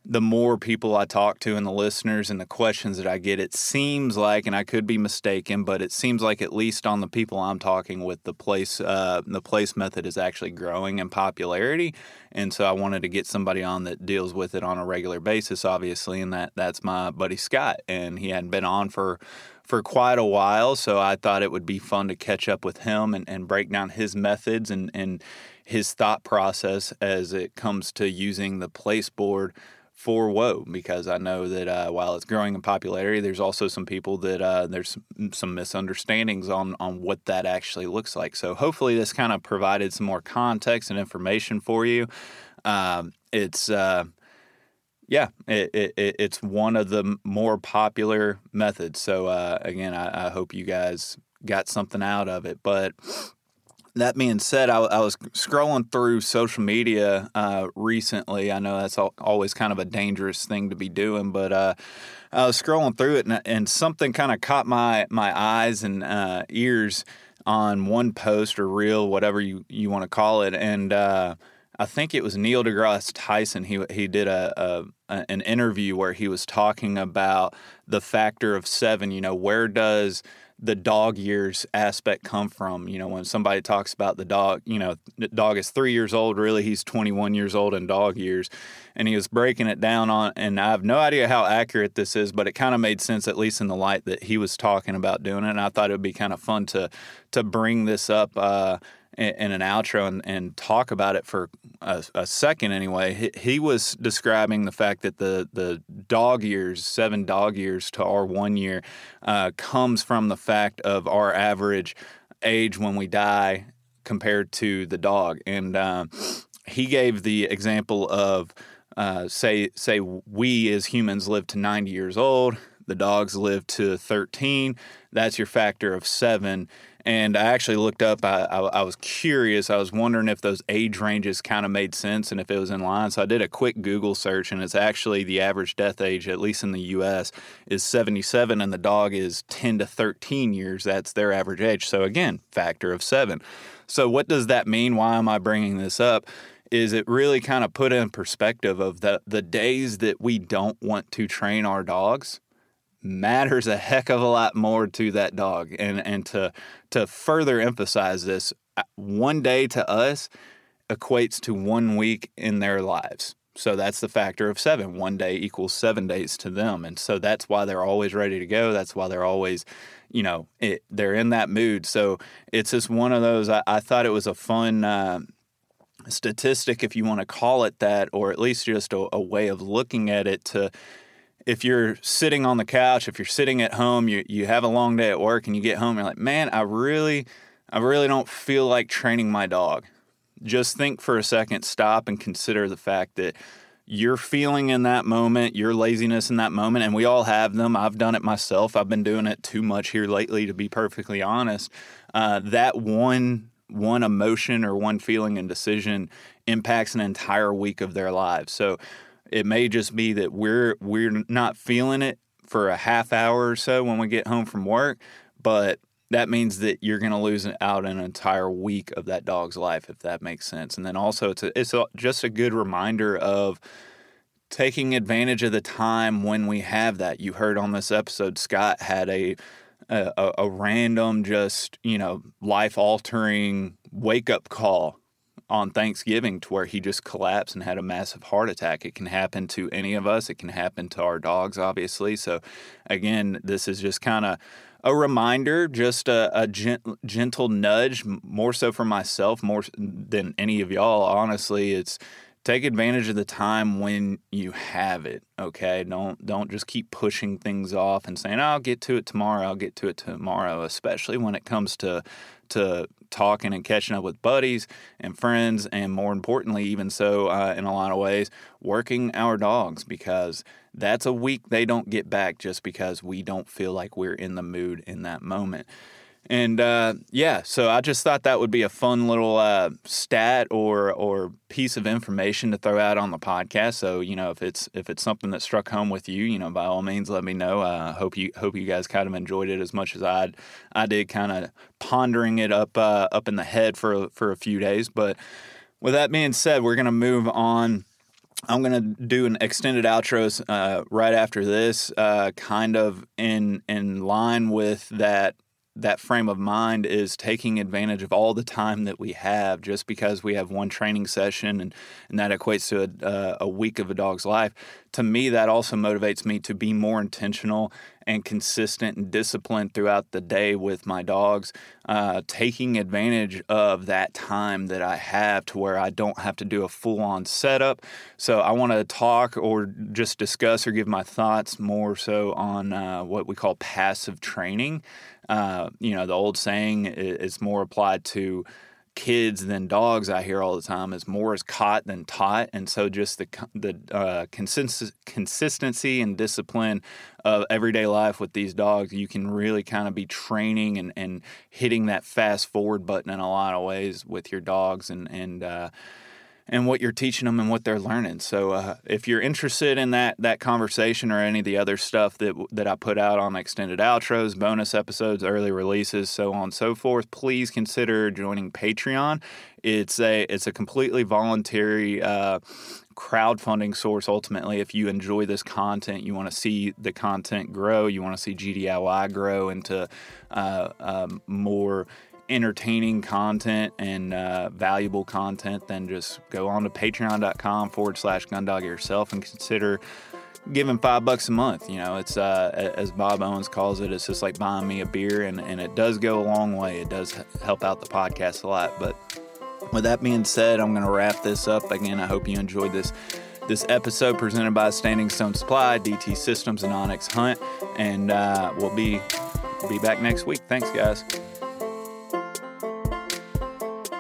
the more people I talk to and the listeners and the questions that I get, it seems like, and I could be mistaken, but it seems like at least on the people I'm talking with, the place uh, the place method is actually growing in popularity, and so I wanted to get somebody on that deals with it on a regular basis, obviously, and that that's my buddy Scott, and he hadn't been on for for quite a while. So I thought it would be fun to catch up with him and, and break down his methods and, and his thought process as it comes to using the place board for whoa because I know that uh, while it's growing in popularity, there's also some people that uh, there's some misunderstandings on on what that actually looks like. So hopefully this kind of provided some more context and information for you. Um, it's uh, yeah, it, it, it's one of the more popular methods. So uh, again, I, I, hope you guys got something out of it. But that being said, I, I was scrolling through social media uh, recently. I know that's always kind of a dangerous thing to be doing, but uh, I was scrolling through it, and, and something kind of caught my my eyes and uh, ears on one post or reel, whatever you you want to call it, and uh, I think it was Neil deGrasse Tyson. He he did a, a, an interview where he was talking about the factor of seven. You know, where does the dog years aspect come from? You know, when somebody talks about the dog, you know, the dog is three years old. Really, he's 21 years old in dog years, and he was breaking it down on. And I have no idea how accurate this is, but it kind of made sense, at least in the light that he was talking about doing it. And I thought it would be kind of fun to to bring this up. Uh, in, an outro and, and talk about it for a, a second anyway. He, he, was describing the fact that the the dog years, seven dog years to our one year, uh, comes from the fact of our average age when we die compared to the dog, and uh, he gave the example of. Uh, say say we as humans live to 90 years old the dogs live to 13 that's your factor of seven and I actually looked up. I, I, I, was curious. I was wondering if those age ranges kind of made sense and if it was in line. So I did a quick Google search, and it's actually the average death age, at least in the U.S., is 77, and the dog is 10 to 13 years. That's their average age. So again, factor of seven. So what does that mean? Why am I bringing this up? Is it really kind of put in perspective of the the days that we don't want to train our dogs? Matters a heck of a lot more to that dog. And and to to further emphasize this, uh, one day to us equates to one week in their lives. So that's the factor of seven. One day equals seven days to them. And so that's why they're always ready to go. That's why they're always, you know, it, they're in that mood. So it's just one of those. I, I thought it was a fun uh, statistic, if you want to call it that, or at least just a, a way of looking at it to if you're sitting on the couch, if you're sitting at home, you you have a long day at work and you get home, you're like, man, I really, I really don't feel like training my dog. Just think for a second, stop and consider the fact that you're feeling in that moment, your laziness in that moment, and we all have them. I've done it myself. I've been doing it too much here lately, to be perfectly honest. Uh, that one one emotion or one feeling and decision impacts an entire week of their lives. So it may just be that we're we're not feeling it for a half hour or so when we get home from work, but that means that you're going to lose out an entire week of that dog's life if that makes sense. And then also it's a, it's a, just a good reminder of taking advantage of the time when we have that. You heard on this episode Scott had a a, a random just, you know, life altering wake up call on Thanksgiving to where he just collapsed and had a massive heart attack. It can happen to any of us. It can happen to our dogs, obviously. So, again, this is just kind of a reminder, just a, a gent, gentle nudge, more so for myself, more than any of y'all. Honestly, it's take advantage of the time when you have it okay? Don't don't just keep pushing things off and saying i'll get to it tomorrow i'll get to it tomorrow especially when it comes to to talking and catching up with buddies and friends and more importantly even so uh, in a lot of ways working our dogs because that's a week they don't get back just because we don't feel like we're in the mood in that moment and uh, yeah, so I just thought that would be a fun little uh, stat or or piece of information to throw out on the podcast. So you know, if it's if it's something that struck home with you, you know, by all means, let me know. Uh, hope you hope you guys kind of enjoyed it as much as I I did, kind of pondering it up uh, up in the head for for a few days. But with that being said, we're gonna move on. I'm gonna do an extended outros uh, right after this, uh, kind of in in line with that that frame of mind is taking advantage of all the time that we have just because we have one training session and, and that equates to a, uh, a week of a dog's life. To me, that also motivates me to be more intentional and consistent and disciplined throughout the day with my dogs, uh, taking advantage of that time that I have to where I don't have to do a full on setup. So, I want to talk or just discuss or give my thoughts more so on uh, what we call passive training. Uh, you know, the old saying is more applied to kids than dogs. I hear all the time is more is caught than taught, and so just the the uh, consist- consistency and discipline of everyday life with these dogs, you can really kind of be training and, and hitting that fast forward button in a lot of ways with your dogs and and uh, and what you're teaching them and what they're learning. So uh, if you're interested in that that conversation or any of the other stuff that that I put out on extended outros, bonus episodes, early releases, so on and so forth, please consider joining Patreon. It's a it's a completely voluntary. Uh, crowdfunding source ultimately if you enjoy this content you want to see the content grow you want to see gdiy grow into uh, uh, more entertaining content and uh, valuable content, then just go on to patreon.com forward slash gundog yourself and consider giving five bucks a month. You know, it's uh, as Bob Owens calls it, it's just like buying me a beer, and, and it does go a long way. It does help out the podcast a lot. But with that being said, I'm going to wrap this up. Again, I hope you enjoyed this. This episode presented by Standing Stone Supply, DT Systems, and onX Hunt, and uh, we'll be be back next week. Thanks, guys.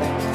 Thank you.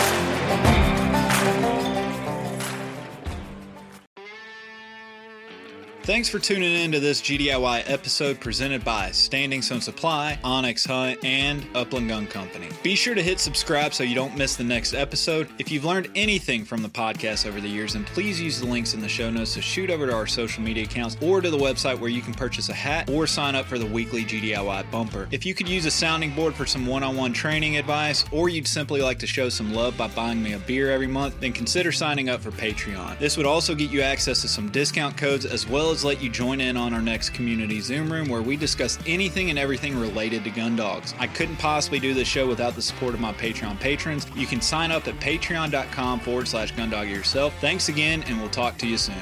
Thanks for tuning in to this GDIY episode presented by Standing Stone Supply, onX Hunt, and Upland Gun Company. Be sure to hit subscribe so you don't miss the next episode. If you've learned anything from the podcast over the years, then please use the links in the show notes to shoot over to our social media accounts or to the website where you can purchase a hat or sign up for the weekly GDIY bumper. If you could use a sounding board for some one on one training advice, or you'd simply like to show some love by buying me a beer every month, then consider signing up for Patreon. This would also get you access to some discount codes as well as let you join in on our next community Zoom room where we discuss anything and everything related to gun dogs. I couldn't possibly do this show without the support of my Patreon patrons. You can sign up at patreon.com forward slash gundog yourself. Thanks again, and we'll talk to you soon.